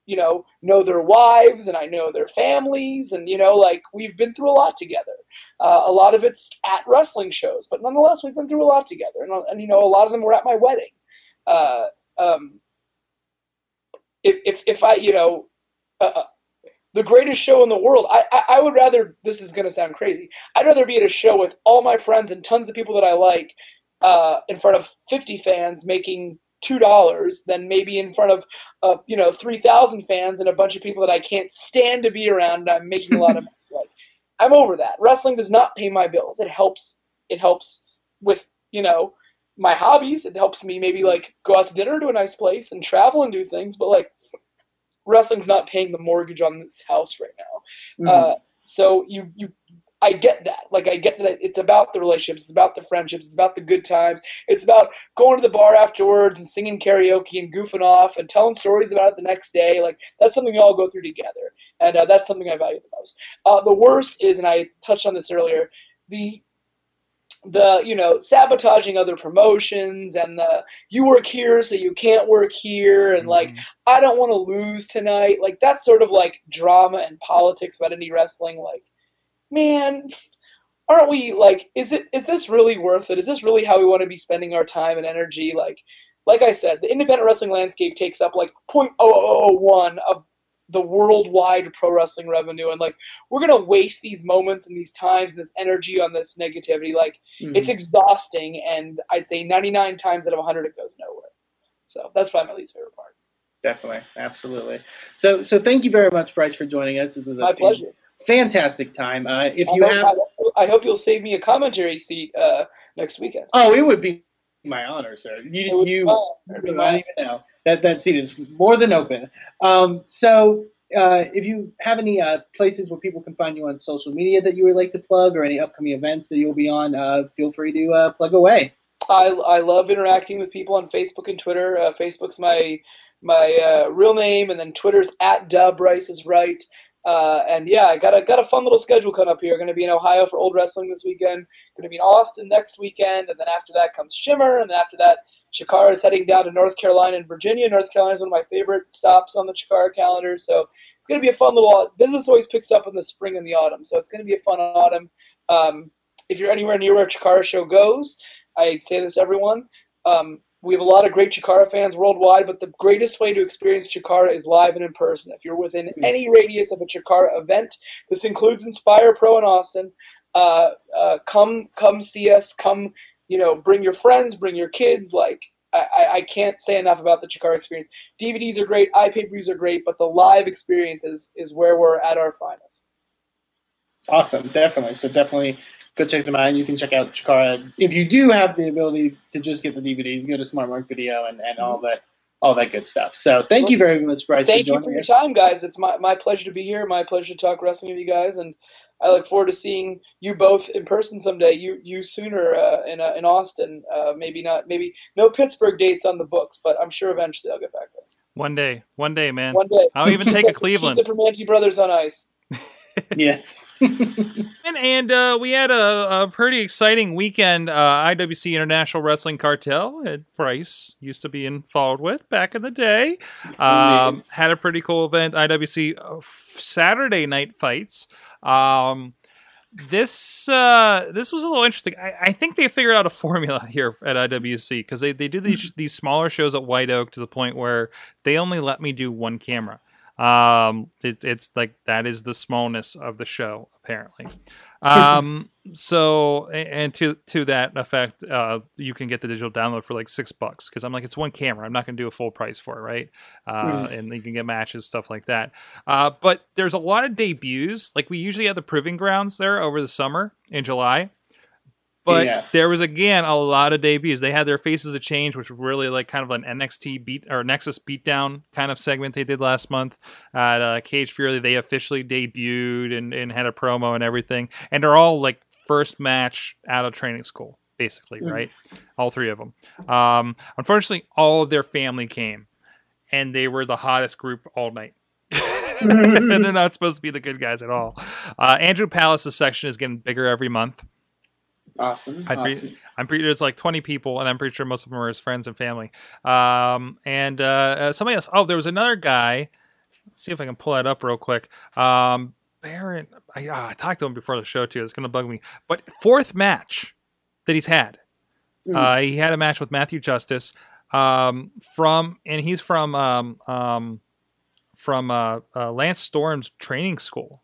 you know, know their wives and I know their families and you know, like we've been through a lot together. Uh, a lot of it's at wrestling shows, but nonetheless, we've been through a lot together, and, and you know, a lot of them were at my wedding. Uh, um, if if if I you know uh, the greatest show in the world, I, I I would rather this is gonna sound crazy. I'd rather be at a show with all my friends and tons of people that I like uh, in front of 50 fans making two dollars than maybe in front of uh, you know three thousand fans and a bunch of people that I can't stand to be around. And I'm making a lot of money. Like I'm over that. Wrestling does not pay my bills. It helps. It helps with you know my hobbies. It helps me maybe like go out to dinner to a nice place and travel and do things. But like wrestling's not paying the mortgage on this house right now. Mhm. Uh, so you you I get that. Like I get that it's about the relationships, it's about the friendships, it's about the good times. It's about going to the bar afterwards and singing karaoke and goofing off and telling stories about it the next day. Like that's something we all go through together, and uh, that's something I value the most. Uh, the worst is, and I touched on this earlier, the the you know sabotaging other promotions and the you work here so you can't work here and like I don't want to lose tonight. Like that's sort of like drama and politics about any wrestling. Like, man, aren't we like? Is it is this really worth it? Is this really how we want to be spending our time and energy? Like, like I said, the independent wrestling landscape takes up like 0.0001 of the worldwide pro wrestling revenue, and like we're gonna waste these moments and these times and this energy on this negativity. Like, Mhm. it's exhausting, and I'd say 99 times out of 100 it goes nowhere. So that's probably my least favorite part. Definitely, absolutely. So, so thank you very much, Bryce, for joining us. This was a My pleasure. Fantastic time. Uh, if you I have, hope, I, I hope you'll save me a commentary seat uh, next weekend. oh, it would be my honor, sir. You, you, be I don't even know that that seat is more than open. Um, so, uh, if you have any uh, places where people can find you on social media that you would like to plug, or any upcoming events that you'll be on, uh, feel free to uh, plug away. I, I love interacting with people on Facebook and Twitter. Uh, Facebook's my my uh, real name, and then Twitter's at Dub Bryce is right. Uh, and yeah, I got a got a fun little schedule coming up here. Going to be in Ohio for Old Wrestling this weekend. Going to be in Austin next weekend, and then after that comes Shimmer, and then after that, Chikara is heading down to North Carolina and Virginia. North Carolina is one of my favorite stops on the Chikara calendar, so it's going to be a fun little. Business always picks up in the spring and the autumn, so it's going to be a fun autumn. Um, if you're anywhere near where Chikara show goes, I say this to everyone. Um, we have a lot of great Chikara fans worldwide, but the greatest way to experience Chikara is live and in person. If you're within any radius of a Chikara event, this includes Inspire Pro in Austin. Uh, uh, come, come see us. Come, you know, bring your friends, bring your kids. Like, I, I- I can't say enough about the Chikara experience. DVDs are great, iPay-per-views are great, but the live experience is, is where we're at our finest. Awesome, definitely. So definitely go check them out. And you can check out Chikara if you do have the ability to just get the DVD. You can go to Smart Mark Video and, and all that all that good stuff. So thank you very much, Bryce, Thank for you for your us. time, guys. It's my, my pleasure to be here. My pleasure to talk wrestling with you guys, and I look forward to seeing you both in person someday. You you sooner uh, in uh, in Austin. Uh, maybe not. Maybe no Pittsburgh dates on the books, but I'm sure eventually I'll get back there. One day, one day, man. One day. I'll even take a Cleveland. Keep Cleveland. the Permanente brothers on ice. Yes. And, and uh, we had a, a pretty exciting weekend. Uh, IWC International Wrestling Cartel that Bryce used to be involved with back in the day. Um, had a pretty cool event. IWC uh, Saturday night fights. Um, this uh, this was a little interesting. I, I think they figured out a formula here at IWC because they, they do these these smaller shows at White Oak to the point where they only let me do one camera. Um, it, it's like that is the smallness of the show apparently. Um, so and to to that effect, uh, you can get the digital download for like six bucks because I'm like it's one camera. I'm not going to do a full price for it, right? Uh, and you can get matches, stuff like that. Uh, but there's a lot of debuts. Like we usually have the proving grounds there over the summer in July. But Yeah. there was again a lot of debuts. They had their faces of change, which was really like kind of an NXT beat or Nexus beatdown kind of segment they did last month at uh, Cage Fury. They officially debuted and, and had a promo and everything, and they're all like first match out of training school, basically, Mhm. right? All three of them. Um, unfortunately, all of their family came, and they were the hottest group all night. and they're not supposed to be the good guys at all. Uh, Andrew Palace's section is getting bigger every month. Awesome. I pre- awesome. I'm pretty there's like 20 people, and I'm pretty sure most of them are his friends and family. Um, and uh, uh, somebody else. Oh, there was another guy. Let's see if I can pull that up real quick. Um, Baron. I, ah, I talked to him before the show too. It's gonna bug me. But fourth match that he's had. Mm. Uh, he had a match with Matthew Justice um, from, and he's from um, um, from uh, uh, Lance Storm's training school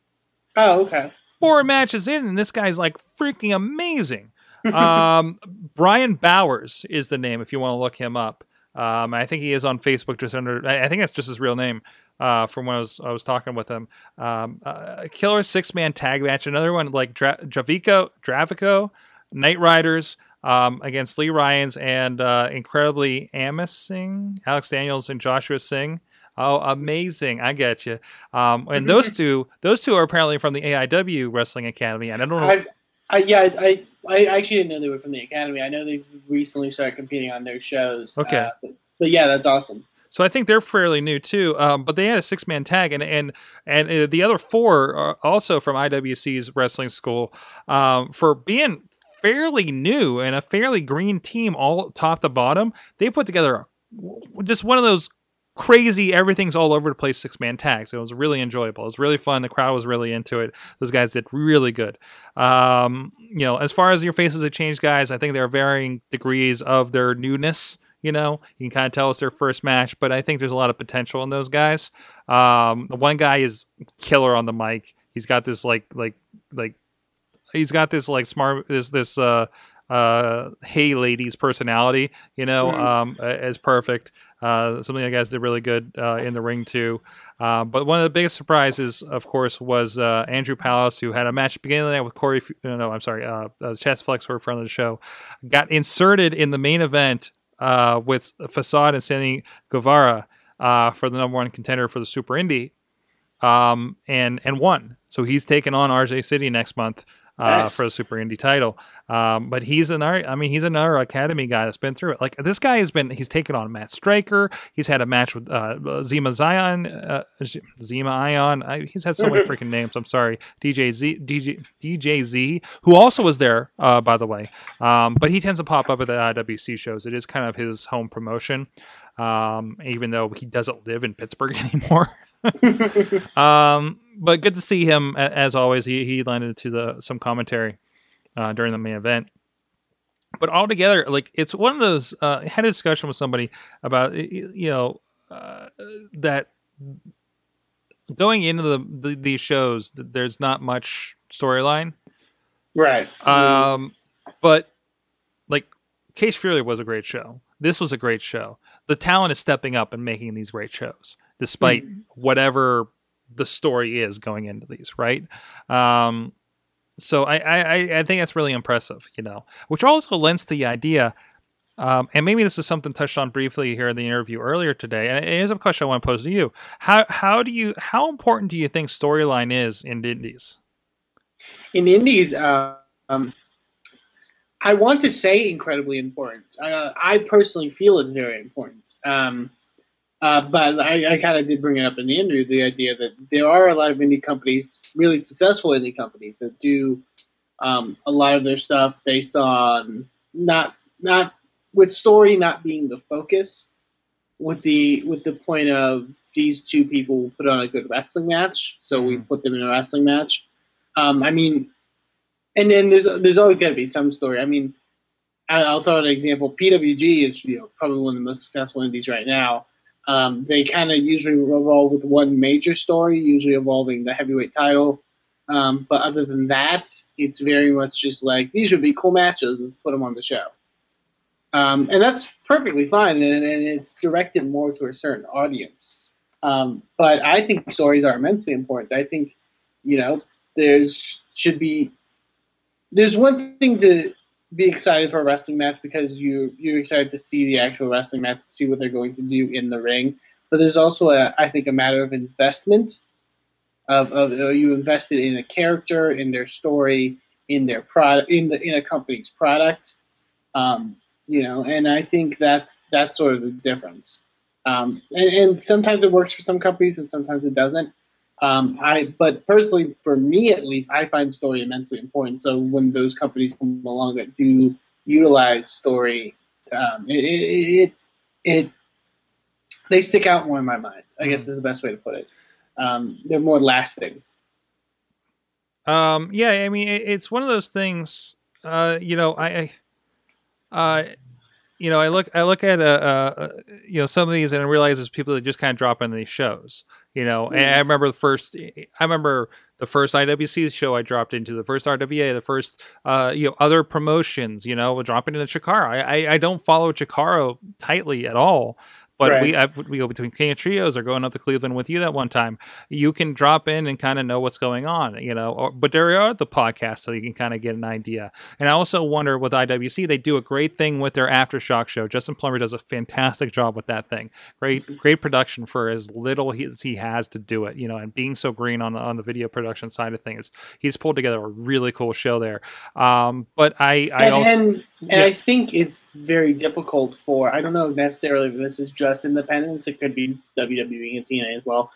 Oh, okay. Four matches in, and this guy's like freaking amazing. um, Brian Bowers is the name if you want to look him up. Um, I think he is on Facebook just under. I think that's just his real name. Uh, from when I was I was talking with him, um, uh, killer six man tag match. Another one like Dra- Javico, Dravico, Night Riders um, against Lee Ryans and uh, incredibly Amos Singh, Alex Daniels, and Joshua Singh. Oh, amazing! I get you. Um, and those two, those two are apparently from the AIW Wrestling Academy, and I don't know. I, I yeah, I, I actually didn't know they were from the academy. I know they've recently started competing on their shows. Okay. uh, but, but yeah, that's awesome. So I think they're fairly new too. Um, but they had a six man tag, and and and uh, the other four are also from IWC's wrestling school um, for being fairly new and a fairly green team, all top to bottom. They put together a, just one of those crazy everything's all over the place six man tags. It was really enjoyable. It was really fun. The crowd was really into it. Those guys did really good. Um, you know, as far as your faces have changed, guys, I think there are varying degrees of their newness. You know, you can kind of tell it's their first match, but I think there's a lot of potential in those guys. Um, the one guy is killer on the mic. He's got this like like like he's got this like smart this this uh uh hey ladies personality you know Mhm. um is perfect uh something the guys did really good uh in the ring too uh, but one of the biggest surprises of course was uh andrew palace who had a match beginning of the night with corey F- no, no i'm sorry uh, uh Chest Flexor front of the show got inserted in the main event uh with facade and Sammy Guevara uh for the number one contender for the super indie um, and and won. So he's taking on RJ City next month uh, Nice. for the Super Indie title. Um, but he's another. I mean, he's another Academy guy that's been through it. Like this guy has been. He's taken on Matt Striker. He's had a match with uh, Zima Zion, uh, Zema Ion. I, he's had so many freaking names. I'm sorry, DJ Z, DJ DJ Z, who also was there, uh, by the way. Um, but he tends to pop up at the IWC shows. It is kind of his home promotion. Um, even though he doesn't live in Pittsburgh anymore. um, but good to see him as always. He he landed to the some commentary uh, during the main event. But altogether, like it's one of those. Uh, I had a discussion with somebody about you know uh, that going into the, the these shows, there's not much storyline. Right. Um, but like Cage Fury was a great show. This was a great show. The talent is stepping up and making these great shows, despite whatever the story is going into these, right? Um, so I, I, I- think that's really impressive, you know, which also lends to the idea. Um, and maybe this is something touched on briefly here in the interview earlier today, and it is a question I want to pose to you. How how do you how important do you think storyline is in indies? in the indies, uh, um, I want to say incredibly important. Uh, I personally feel it's very important. Um, uh, but I, I kind of did bring it up in the interview the idea that there are a lot of indie companies, really successful indie companies, that do um, a lot of their stuff based on not not with story not being the focus, with the with the point of these two people put on a good wrestling match, so we put them in a wrestling match. Um, I mean, and then there's there's always got to be some story. I mean, I, I'll throw an example. PWG is you know probably one of the most successful indies right now. Um, they kind of usually revolve with one major story, usually involving the heavyweight title. Um, but other than that, it's very much just like these would be cool matches. Let's put them on the show, um, and that's perfectly fine. And, and it's directed more to a certain audience. Um, but I think stories are immensely important. I think you know there's should be there's one thing to be excited for a wrestling match because you you're excited to see the actual wrestling match, see what they're going to do in the ring. But there's also a I think a matter of investment of, of uh, you invested in a character, in their story, in their product, in the in a company's product. Um, you know, and I think that's that's sort of the difference. Um, and, and sometimes it works for some companies, and sometimes it doesn't. Um, I, but personally, for me at least, I find story immensely important. So when those companies come along that do utilize story, um, it, it, it, it they stick out more in my mind. I guess is the best way to put it. Um, they're more lasting. Um, yeah, I mean, it, it's one of those things. Uh, you know, I, I uh, you know, I look, I look at, uh, uh, you know, some of these and I realize there's people that just kind of drop into these shows, you know, and I remember the first, I remember the first IWC show I dropped into, the first RWA, the first, uh, you know, other promotions, you know, dropping into Chikara. I, I, I don't follow Chikara tightly at all. But Right. we I've, we go between King of Trios or going up to Cleveland with you that one time. You can drop in and kind of know what's going on, you know. Or, but there are the podcasts, so you can kind of get an idea. And I also wonder with IWC, they do a great thing with their aftershock show. Justin Plummer does a fantastic job with that thing. Great, great production for as little he, as he has to do it, you know. And being so green on the on the video production side of things, he's pulled together a really cool show there. Um, but I, I and also and, and yeah. I think it's very difficult for I don't know necessarily if this is just independence, It could be WWE and TNA as well,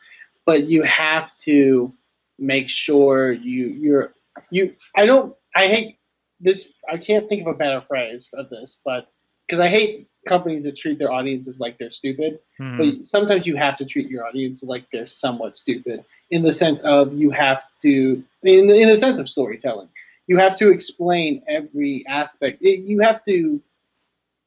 but you have to make sure you you're you. I don't. I hate this. I can't think of a better phrase of this, but because I hate companies that treat their audiences like they're stupid. Mhm. But sometimes you have to treat your audience like they're somewhat stupid in the sense of you have to, in, in the sense of storytelling, you have to explain every aspect. It, you have to,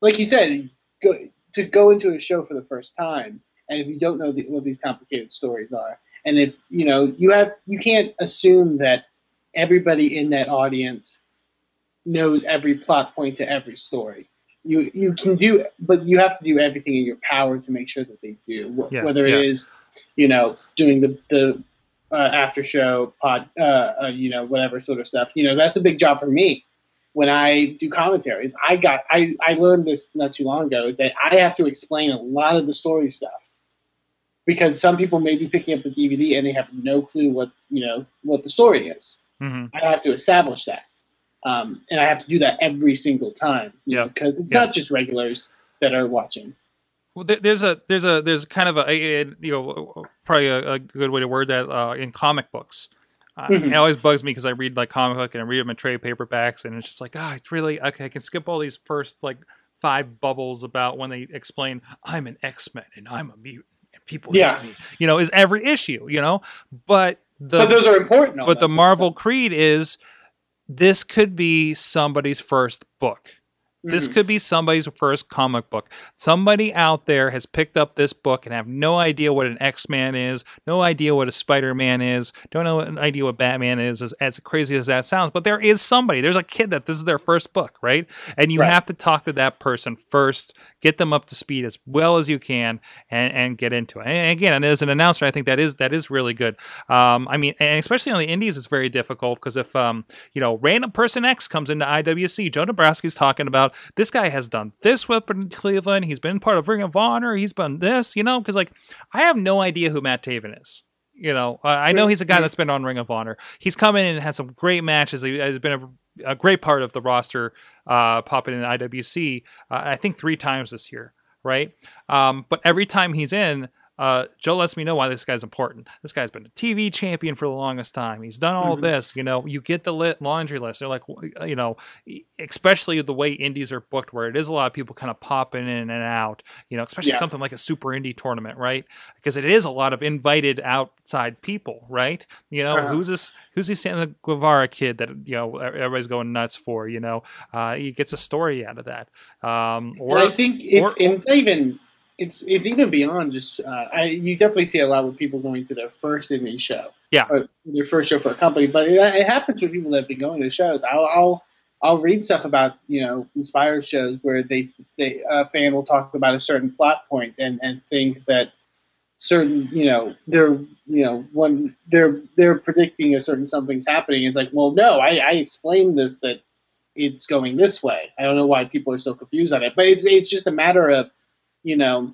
like you said, go, to go into a show for the first time, and if you don't know the, what these complicated stories are, and if you know, you have, you can't assume that everybody in that audience knows every plot point to every story you you can do but you have to do everything in your power to make sure that they do Wh- Yeah, whether yeah. it is you know doing the the uh, after show pod uh, uh, you know whatever sort of stuff you know that's a big job for me when i do commentaries i got i i learned this not too long ago is that i have to explain a lot of the story stuff because some people may be picking up the dvd and they have no clue what you know what the story is Mhm. I have to establish that, um, and I have to do that every single time. Yeah. because it's Yeah. not just regulars that are watching. Well, there's a there's a there's kind of a- you know probably a, a good way to word that uh, in comic books. Uh, Mhm. It always bugs me because I read like comic book and I read them in trade paperbacks, and it's just like, ah, it's really okay. I can skip all these first like five bubbles about when they explain I'm an X Men and I'm a mutant and people Yeah. hate me. You know, is every issue. You know, but the but those are important. but the. Marvel Creed is this could be somebody's first book. This Mhm. could be somebody's first comic book. Somebody out there has picked up this book and have no idea what an X Man is, no idea what a Spider Man is, don't know an idea what Batman is, as, as crazy as that sounds. But there is somebody. There's a kid that this is their first book, right? And you Right. have to talk to that person first, get them up to speed as well as you can, and, and get into it. And again, and as an announcer, I think that is that is really good. Um, I mean, and especially on the indies, it's very difficult because if um, you know, random person X comes into IWC, Joe Nebraska's talking about this guy has done this with Cleveland. He's been part of Ring of Honor. He's been this, you know, because like I have no idea who Matt Taven is. You know, I I know he's a guy that's been on Ring of Honor. He's come in and had some great matches. He has been a, a great part of the roster, uh, popping in IWC. Uh, I think three times this year, right? Um, but every time he's in, uh, Joe lets me know why this guy's important. This guy's been a TV champion for the longest time. He's done all Mhm. this. You know, you get the lit laundry list. They're like, you know, especially the way indies are booked, where it is a lot of people kind of popping in and out. You know, especially Yeah. something like a super indie tournament, right? Because it is a lot of invited outside people, right? You know, Uh-huh. who's this? Who's this Sammy Guevara kid that you know everybody's going nuts for? You know, uh, he gets a story out of that. Um, or and I think it, or- even it's it's even beyond just. Uh, I you definitely see a lot with people going to their first indie show. Yeah. Their first show for a company, but it, it happens with people that have been going to shows. I'll. I'll I'll read stuff about you know inspired shows where they they a fan will talk about a certain plot point and and think that certain you know they're you know when they're they're predicting a certain something's happening it's like well no I, I explained this that it's going this way I don't know why people are so confused on it but it's it's just a matter of you know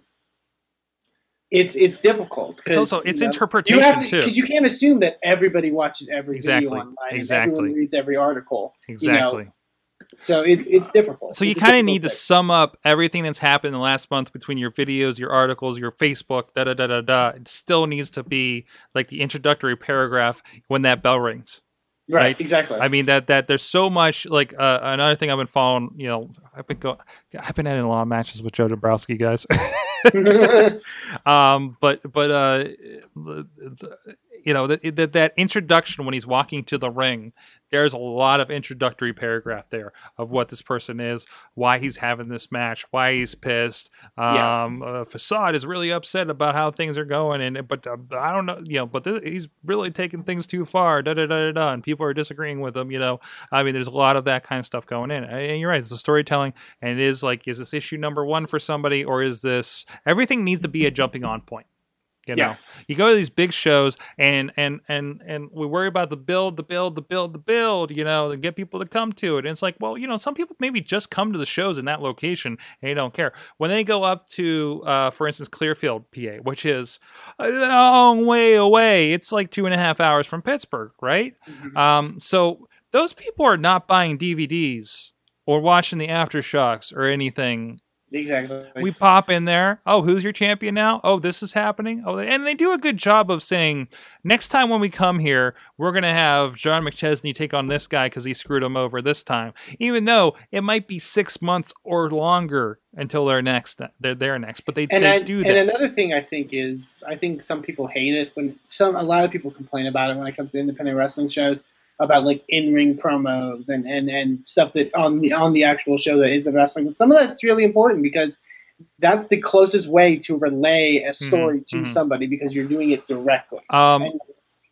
it's it's difficult It's also- it's you know, interpretation, you have to, too. because you can't assume that everybody watches every Exactly, video online and exactly. everyone reads every article you know. exactly. so it's it's difficult So you kind of need to sum up everything that's happened in the last month between your videos, your articles, your Facebook, da da da da da. It still needs to be like the introductory paragraph when that bell rings. Right, right? exactly I mean that that there's so much like uh, another thing I've been following. You know, I've been going I've been in a lot of matches with Joe Dombrowski, guys. um, but but uh, the- the- you know that, that that introduction when he's walking to the ring there's a lot of introductory paragraph there of what this person is why he's having this match why he's pissed. Yeah. um uh, facade is really upset about how things are going and but uh, i don't know you know but th- he's really taking things too far da da da da da and people are disagreeing with him you know. I mean there's a lot of that kind of stuff going in and you're right it's the storytelling and it is like is this issue number one for somebody or is this everything needs to be a jumping on point you know. Yeah. you go to these big shows and and and and we worry about the build the build the build the build you know and get people to come to it. And it's like well you know some people maybe just come to the shows in that location and they don't care. When they go up to uh, for instance clearfield pa which is a long way away it's like two and a half hours from pittsburgh right? Um, so those people are not buying dvds or watching the aftershocks or anything Exactly. we pop in there. Oh, who's your champion now? Oh, this is happening. Oh, and they do a good job of saying next time when we come here, we're gonna have John McChesney take on this guy because he screwed him over this time. Even though it might be six months or longer until they're next, they're there next. But they, and they I, do and that. another thing I think is I think some people hate it when some a lot of people complain about it when it comes to independent wrestling shows about like in ring promos and, and, and stuff that on the on the actual show that isn't wrestling. But some of that's really important because that's the closest way to relay a story to mhm. somebody because you're doing it directly. um, And-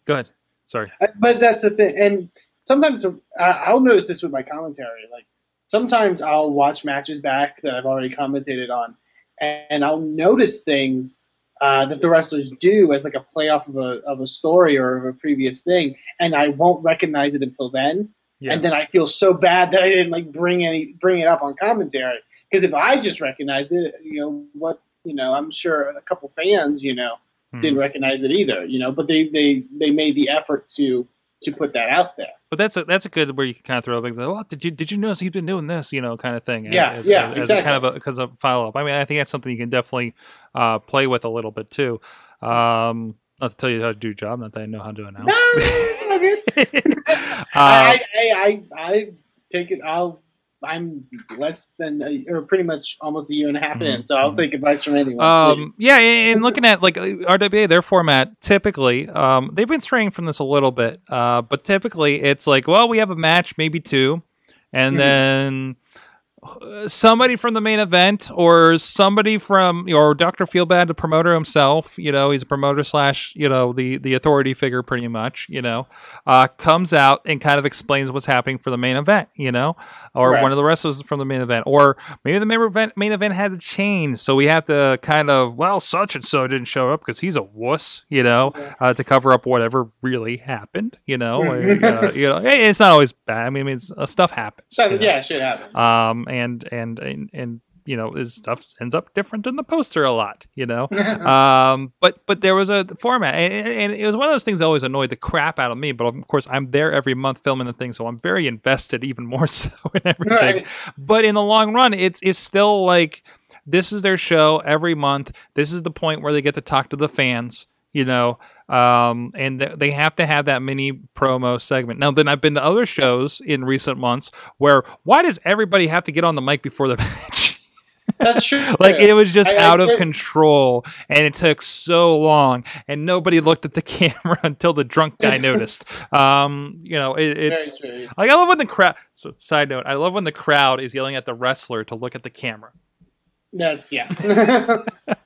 go ahead. Sorry. But that's the thing, and sometimes uh, I'll notice this with my commentary. Like sometimes I'll watch matches back that I've already commentated on, and I'll notice things uh, that the wrestlers do as like a play off of a of a story or of a previous thing, and I won't recognize it until then. Yeah. And then I feel so bad that I didn't like bring any bring it up on commentary because if I just recognized it, you know what, you know, I'm sure a couple fans, you know, Hmm. didn't recognize it either, you know, but they they they made the effort to to put that out there. But that's a that's a good where you can kind of throw a big well did you did you notice he's been doing this you know kind of thing as, Yeah, as, yeah, as, as a exactly. kind of a because of follow up I mean I think that's something you can definitely uh, play with a little bit too um not to tell you how to do your job not that I know how to announce No, uh, I, I, I I take it. I'll. I'm less than a, or pretty much almost a year and a half in, so I'll take advice from anyone. Um, yeah, and looking at like RWA, their format typically, um, they've been straying from this a little bit, uh, but typically it's like, well, we have a match, maybe two, and Mhm. then somebody from the main event or somebody from or Dr. Feelbad, the promoter himself, you know, he's a promoter slash, you know, the the authority figure pretty much, you know, uh, comes out and kind of explains what's happening for the main event, you know, or Right. one of the wrestlers from the main event, or maybe the main event main event had to change, so we have to kind of well, such and so didn't show up because he's a wuss, you know, uh, to cover up whatever really happened, you know, uh, you know, it's not always bad. I mean, it's, uh, stuff happens. so, you know? yeah, shit happens. um, and and and and you know, his stuff ends up different in the poster a lot, you know. um, but but there was a format, and, and it was one of those things that always annoyed the crap out of me. But of course, I'm there every month filming the thing, so I'm very invested, even more so in everything. Right. But in the long run, it's it's still like this is their show every month. This is the point where they get to talk to the fans. You know, um, and th- they have to have that mini promo segment. Now, then I've been to other shows in recent months where why does everybody have to get on the mic before the match? That's true. like it was just I- I out of get- control and it took so long and nobody looked at the camera until the drunk guy noticed um you know it, it's like i love when the crowd so side note i love when the crowd is yelling at the wrestler to look at the camera That's yeah.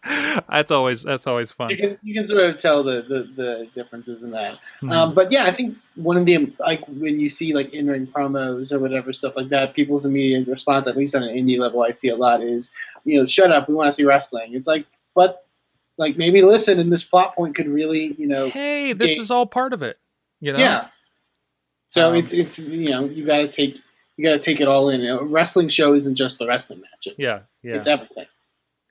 that's always that's always fun you can you can sort of tell the the, the differences in that. Mhm. Um, but yeah, I think one of the like when you see like in ring promos or whatever stuff like that, people's immediate response, at least on an indie level, I see a lot is you know, shut up, we want to see wrestling. It's like, but like maybe listen, and this plot point could really you know, hey this Ga- is all part of it you know yeah. So Um, it's it's you know you got to take you got to take it all in. A wrestling show isn't just the wrestling matches. yeah yeah it's everything.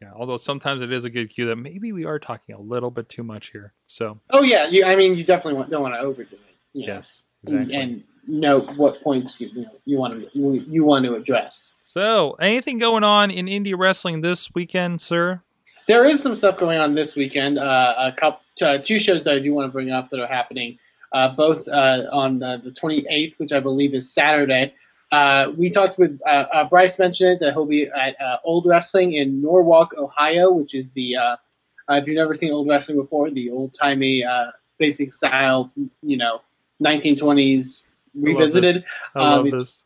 yeah although sometimes it is a good cue that maybe we are talking a little bit too much here so Oh yeah, you. I mean, you definitely want, don't want to overdo it. know, yes and- exactly And know what points you you, know, you want to you, you want to address. so anything going on in indie wrestling this weekend sir There is some stuff going on this weekend. Uh, a couple, uh, two shows that I do want to bring up that are happening. Uh, both uh, on uh, the 28th, which I believe is Saturday. Uh, we talked with uh, uh, Bryce mentioned it that he'll be at uh, Old Wrestling in Norwalk, Ohio, which is the uh, uh, if you've never seen Old Wrestling before, the old timey uh, basic style, you know, 1920s I love revisited. this. I Um, love it's- this.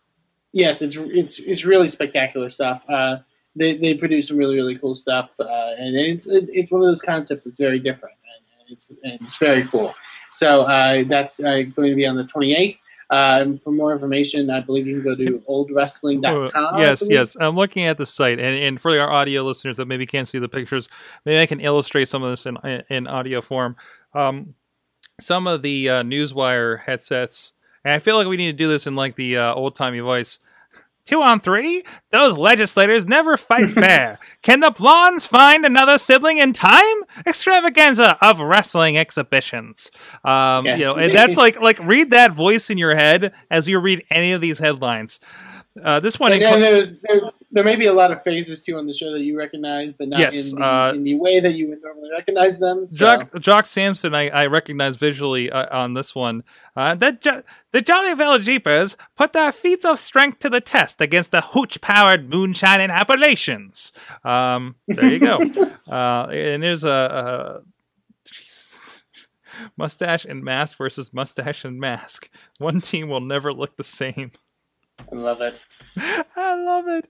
Yes, it's it's it's really spectacular stuff. Uh, they they produce some really really cool stuff, uh, and it's it's one of those concepts that's very different, and, and it's and it's very cool. So uh, that's uh, going to be on the 28th. Um, for more information, I believe you can go to oldwrestling.com. Uh, yes, yes. I'm looking at the site, and, and for our audio listeners that maybe can't see the pictures, maybe I can illustrate some of this in in audio form. Um, some of the uh, Newswire headsets, and I feel like we need to do this in like the uh, old timey voice. Two on three? Those legislators never fight fair. Can the blondes find another sibling in time? Extravaganza of wrestling exhibitions. Um, Yes. You know, and that's like like read that voice in your head as you read any of these headlines. Uh, this one, And, and there, there, there may be a lot of phases too on the show that you recognize, but not Yes, in, the, uh, in the way that you would normally recognize them. So. Jock, Jock Sampson, I, I recognize visually uh, on this one. Uh, the, jo- the Jolly Village Jeepers put their feats of strength to the test against the hooch powered moonshine and Appalachians. Um, there you go. uh, and there's a. a Mustache and mask versus mustache and mask. One team will never look the same. I love it. I love it.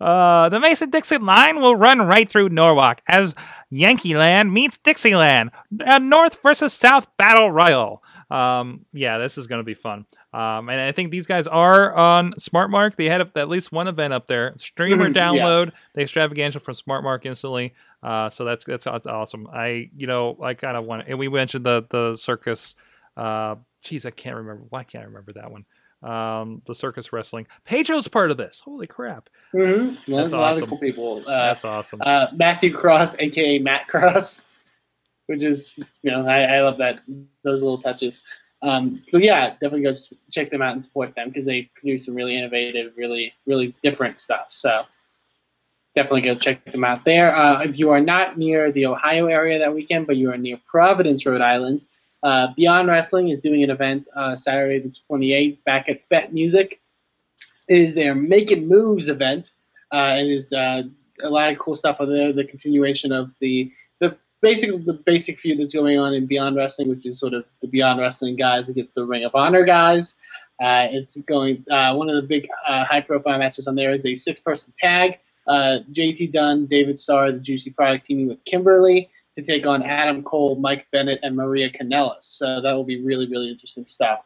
Uh, the Mason Dixon line will run right through Norwalk as Yankee Land meets Dixieland. A North versus South battle royal. Um, yeah, this is going to be fun. Um, and I think these guys are on Smart Mark. They had at least one event up there. Stream or Mhm, yeah. download the extravaganza from Smart Mark instantly. Uh, so that's, that's that's awesome. I you know I kind of want and we mentioned the the circus. Uh, geez, I can't remember. Why can't I remember that one? Um, the circus wrestling. Pedro's part of this. Holy crap! Mm-hmm. Well, That's there's a lot awesome. of cool people. Uh, That's awesome. uh, Matthew Cross, aka Matt Cross, which is you know I, I love that those little touches. Um, so yeah, definitely go check them out and support them because they produce some really innovative, really really different stuff. So definitely go check them out there. Uh, if you are not near the Ohio area that weekend, but you are near Providence, Rhode Island, uh, Beyond Wrestling is doing an event uh, Saturday the 28th back at Fete Music. It is their Making Moves event. Uh, it is uh, a lot of cool stuff on there. The continuation of the the basic the basic feud that's going on in Beyond Wrestling, which is sort of the Beyond Wrestling guys against the Ring of Honor guys. Uh, it's going. Uh, one of the big high profile matches on there is a six person tag. JT Dunn, David Starr, the Juicy Product teaming with Kimber Lee to take on Adam Cole, Mike Bennett, and Maria Kanellis. So that will be really really interesting stuff.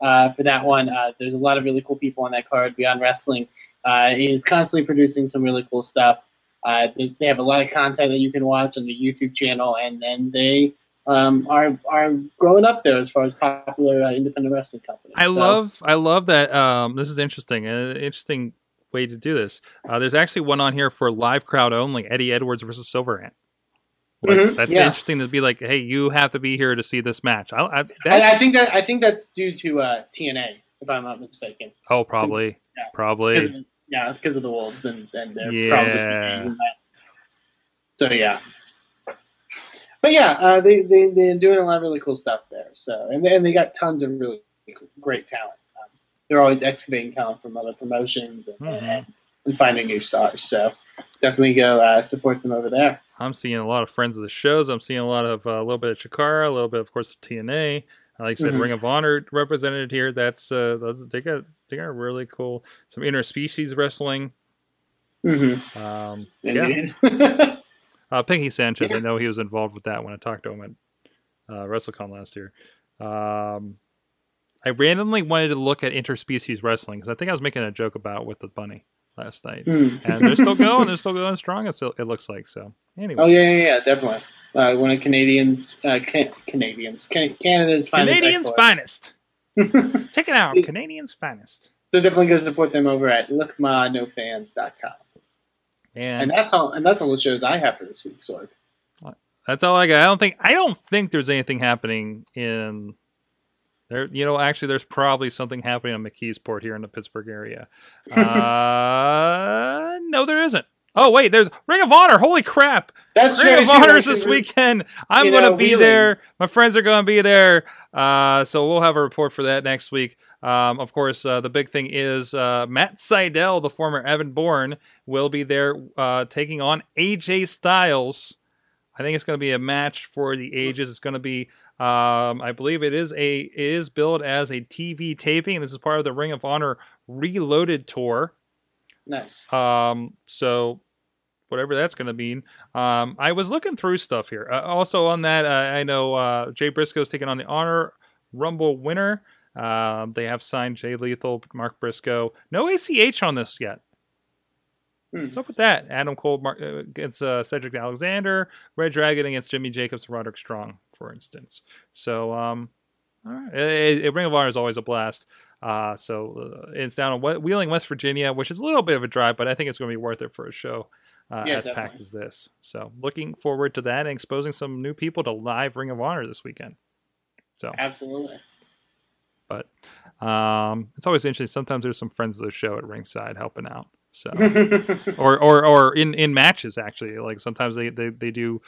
Uh, for that one, uh, there's a lot of really cool people on that card. Beyond Wrestling uh, is constantly producing some really cool stuff. Uh, they have a lot of content that you can watch on the YouTube channel, and then they um, are are growing up there as far as popular uh, independent wrestling companies. I So- love I love that. Um, this is interesting. An interesting way to do this. Uh, there's actually one on here for live crowd only. Eddie Edwards versus Silverhand. Like, Mhm, that's yeah. interesting to be like, hey, you have to be here to see this match. I, I, that, I think that I think that's due to uh, TNA, if I'm not mistaken. oh, probably, Yeah. probably. Because of- yeah, it's because of the wolves and, and they're Yeah. So yeah. But yeah, uh, they they they're doing a lot of really cool stuff there. So and and they got tons of really great talent. Um, they're always excavating talent from other promotions and, Mhm. and, and finding new stars. So definitely go uh, support them over there. I'm seeing a lot of friends of the shows. I'm seeing a lot of uh, a little bit of Chikara, a little bit, of course, of TNA. Uh, Like I said, Mhm. Ring of Honor represented here. That's uh, that's they got they got really cool. Some interspecies wrestling. Mm-hmm. Um, yeah, uh, Pinky Sanchez. I know he was involved with that when I talked to him at uh, WrestleCon last year. Um, I randomly wanted to look at interspecies wrestling because I think I was making a joke about with the bunny last night, Mm. and they're still going. They're still going strong. It looks like so. Anyway, Oh yeah, yeah, yeah, definitely. Uh, one of Canadians, uh, can- Canadians, can- Canada's finest Canadians finest. Check it out, Canadians finest. So definitely go support them over at lookmanofans.com. And And that's all. And that's all the shows I have for this week, Sorg. that's all I got. I don't think I don't think there's anything happening in there. You know, actually, there's probably something happening on McKeesport here in the Pittsburgh area. Uh, no, there isn't. Oh wait, there's Ring of Honor. Holy crap! That's Ring of Honor is this weekend. I'm You gonna be Wheeling. there. My friends are going to be there. Uh, so we'll have a report for that next week. Um, of course, uh, the big thing is uh, Matt Sydal, the former Evan Bourne, will be there uh, taking on AJ Styles. I think it's going to be a match for the ages. It's going to be Um, I believe it is a it is billed as a TV taping. This is part of the Ring of Honor Reloaded tour. Nice. Um, so whatever that's going to mean. Um, I was looking through stuff here. Uh, also on that, uh, I know uh, Jay Briscoe's taking on the Honor Rumble winner. Um, they have signed Jay Lethal, Mark Briscoe. No ACH on this yet. Hmm. What's up with that? Adam Cole Mark, uh, against uh, Cedric Alexander, Red Dragon against Jimmy Jacobs, Roderick Strong, for instance. So, um, all right. It, it, Ring of Honor is always a blast. Uh, so uh, it's down in Wheeling, West Virginia, which is a little bit of a drive, but I think it's going to be worth it for a show uh, Yeah, as packed as this. So looking forward to that and exposing some new people to live Ring of Honor this weekend. So, Absolutely. but um, it's always interesting. Sometimes there's some friends of the show at ringside helping out. So or or or in in matches actually like sometimes they they, they do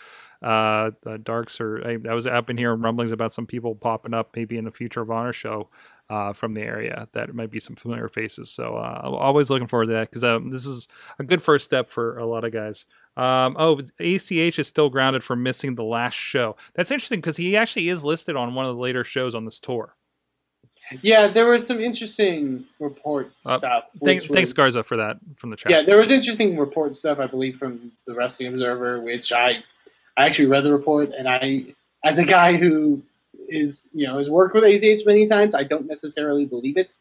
uh the darks or I, I was up in here rumblings about some people popping up maybe in the future of honor show uh from the area that might be some familiar faces. So uh I'm always looking forward to that because um, this is a good first step for a lot of guys. Um oh ach is still grounded for missing the last show. That's interesting because he actually is listed on one of the later shows on this tour yeah, there was some interesting report Uh, stuff. Thanks, which thanks garza for that from the chat Yeah, there was interesting report stuff, I believe, from the Wrestling Observer, which I, I actually read the report, and I, as a guy who is, you know, has worked with ACH many times, I don't necessarily believe it.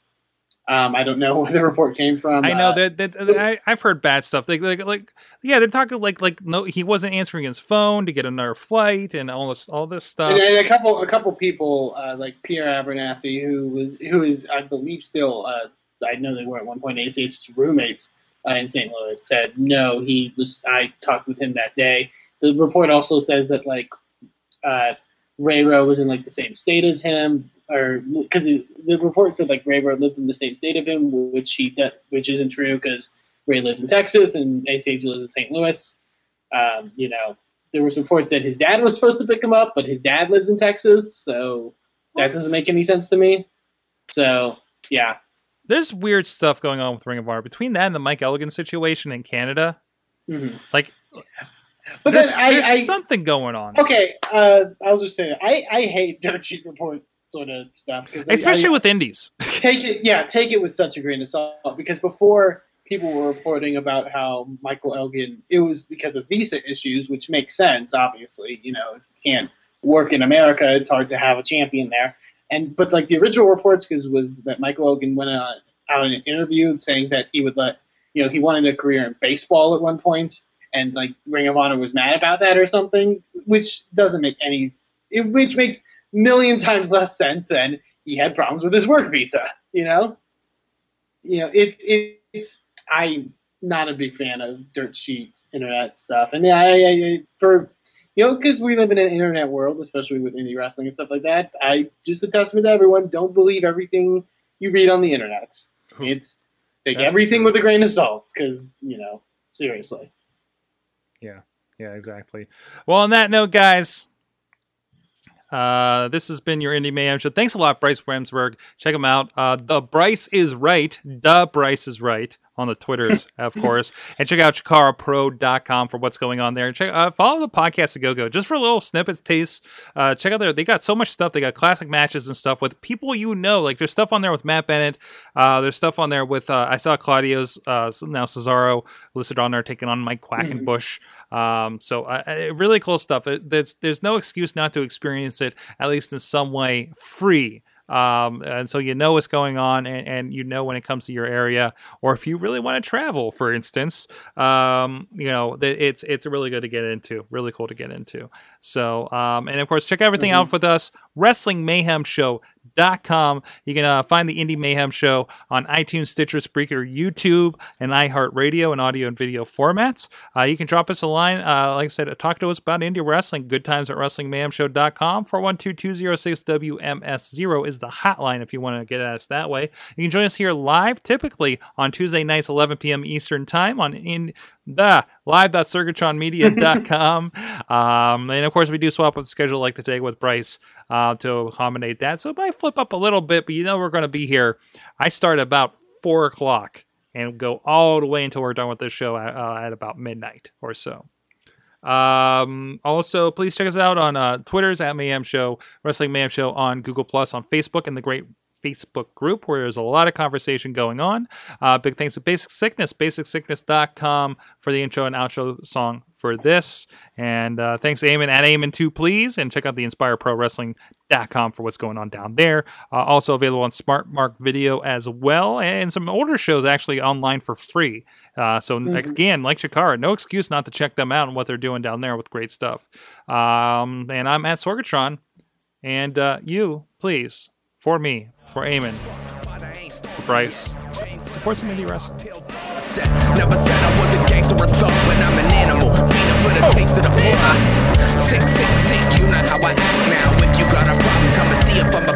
Um, I don't know where the report came from. I know Uh, that, that I, I've heard bad stuff. Like, like, like, yeah, they're talking like, like, no, he wasn't answering his phone to get another flight and all this, all this stuff. And then a couple, a couple people uh, like Pierre Abernathy, who was, who is, I believe, still. Uh, I know they were at one point ACH's roommates uh, in St. Louis. Said no, he was. I talked with him that day. The report also says that like uh, Ray Rowe was in like the same state as him, or because the report said like Ray lived in the same state of him, which he that which isn't true because Ray lives in Texas and ACH lives in St. Louis. Um, you know, there was reports that his dad was supposed to pick him up, but his dad lives in Texas, so that doesn't make any sense to me. So yeah, There's weird stuff going on with Ring of Honor between that and the Mike Elgin situation in Canada. Mhm. Like, but there's, I, there's I something going on, okay, uh, I'll just say that. I I hate dirt sheet report sort of stuff, 'cause I- especially I, with indies. take it yeah take it with such a grain of salt because before people were reporting about how michael elgin it was because of visa issues which makes sense obviously you know you can't work in america it's hard to have a champion there and but like the original reports because was that michael elgin went on, out in an interview saying that he would let you know he wanted a career in baseball at one point and like ring of honor was mad about that or something which doesn't make any it, which makes million times less sense than he had problems with his work visa. You know, you know it, it it's I'm not a big fan of dirt sheet internet stuff, and I, I, I for you know because we live in an internet world, especially with indie wrestling and stuff like that. I just a testament to everyone: don't believe everything you read on the internet. It's take That's everything with a grain of salt, because you know seriously. Yeah. Yeah, exactly. Well, on that note, guys, uh, this has been your Indie Mayhem show. Thanks a lot, Bryce Remsburg. Check him out. Uh, the Bryce is right. The Bryce is right on the Twitters, of course. And check out chikarapro.com for what's going on there. And Check uh, follow the podcast at Go Go just for a little snippets, tastes. Uh, check out there. They got so much stuff. They got classic matches and stuff with people you know. Like there's stuff on there with Matt Bennett. Uh, there's stuff on there with uh, I saw Claudio's uh, now Cesaro listed on there taking on Mike Quackenbush. Um, so uh, really cool stuff. There's there's no excuse not to experience it at least in some way free. Um, and so you know what's going on, and, and you know when it comes to your area, or if you really want to travel, for instance, um, you know it's it's really good to get into, really cool to get into. So, um, and of course, check everything out with us, Wrestling Mayhem Show. Com. You can uh, find the Indie Mayhem Show on iTunes, Stitcher, Spreaker, YouTube, and iHeartRadio in audio and video formats. Uh, you can drop us a line, uh, like I said, talk to us about indie wrestling. Good times at WrestlingMayhemShow.com. 412-206-WMS0 is the hotline if you want to get at us that way. You can join us here live, typically on Tuesday nights, 11 p.m. Eastern Time on in the live.circuitronmedia.com. um, and of course, we do swap up the schedule like today with Bryce uh, to accommodate that. So it might flip up a little bit, but you know we're going to be here. I start about 4 o'clock and go all the way until we're done with this show at, uh, at about midnight or so. Um, also, please check us out on uh, Twitter's at Mayhem Show, Wrestling Mayhem Show on Google Plus, on Facebook, and the great Facebook group where there's a lot of conversation going on. Uh, big thanks to Basic Sickness, basicsickness.com for the intro and outro song for this. And uh, thanks, Eamon at Eamon2, please. And check out the InspireProWrestling.com for what's going on down there. Uh, also available on Smart Mark Video as well. And some older shows actually online for free. Uh, so, mm-hmm. again, like Chikara, no excuse not to check them out and what they're doing down there with great stuff. Um, and I'm at Sorgatron. And uh, you, please, for me, for Eamon, for Bryce, support some indie wrestling. Never said I was a gangster or thug, but I'm an animal. Beating for the taste of the blood. Sick, sick, sick, you know how I act now. If you got a problem, come and see if I'm a back down.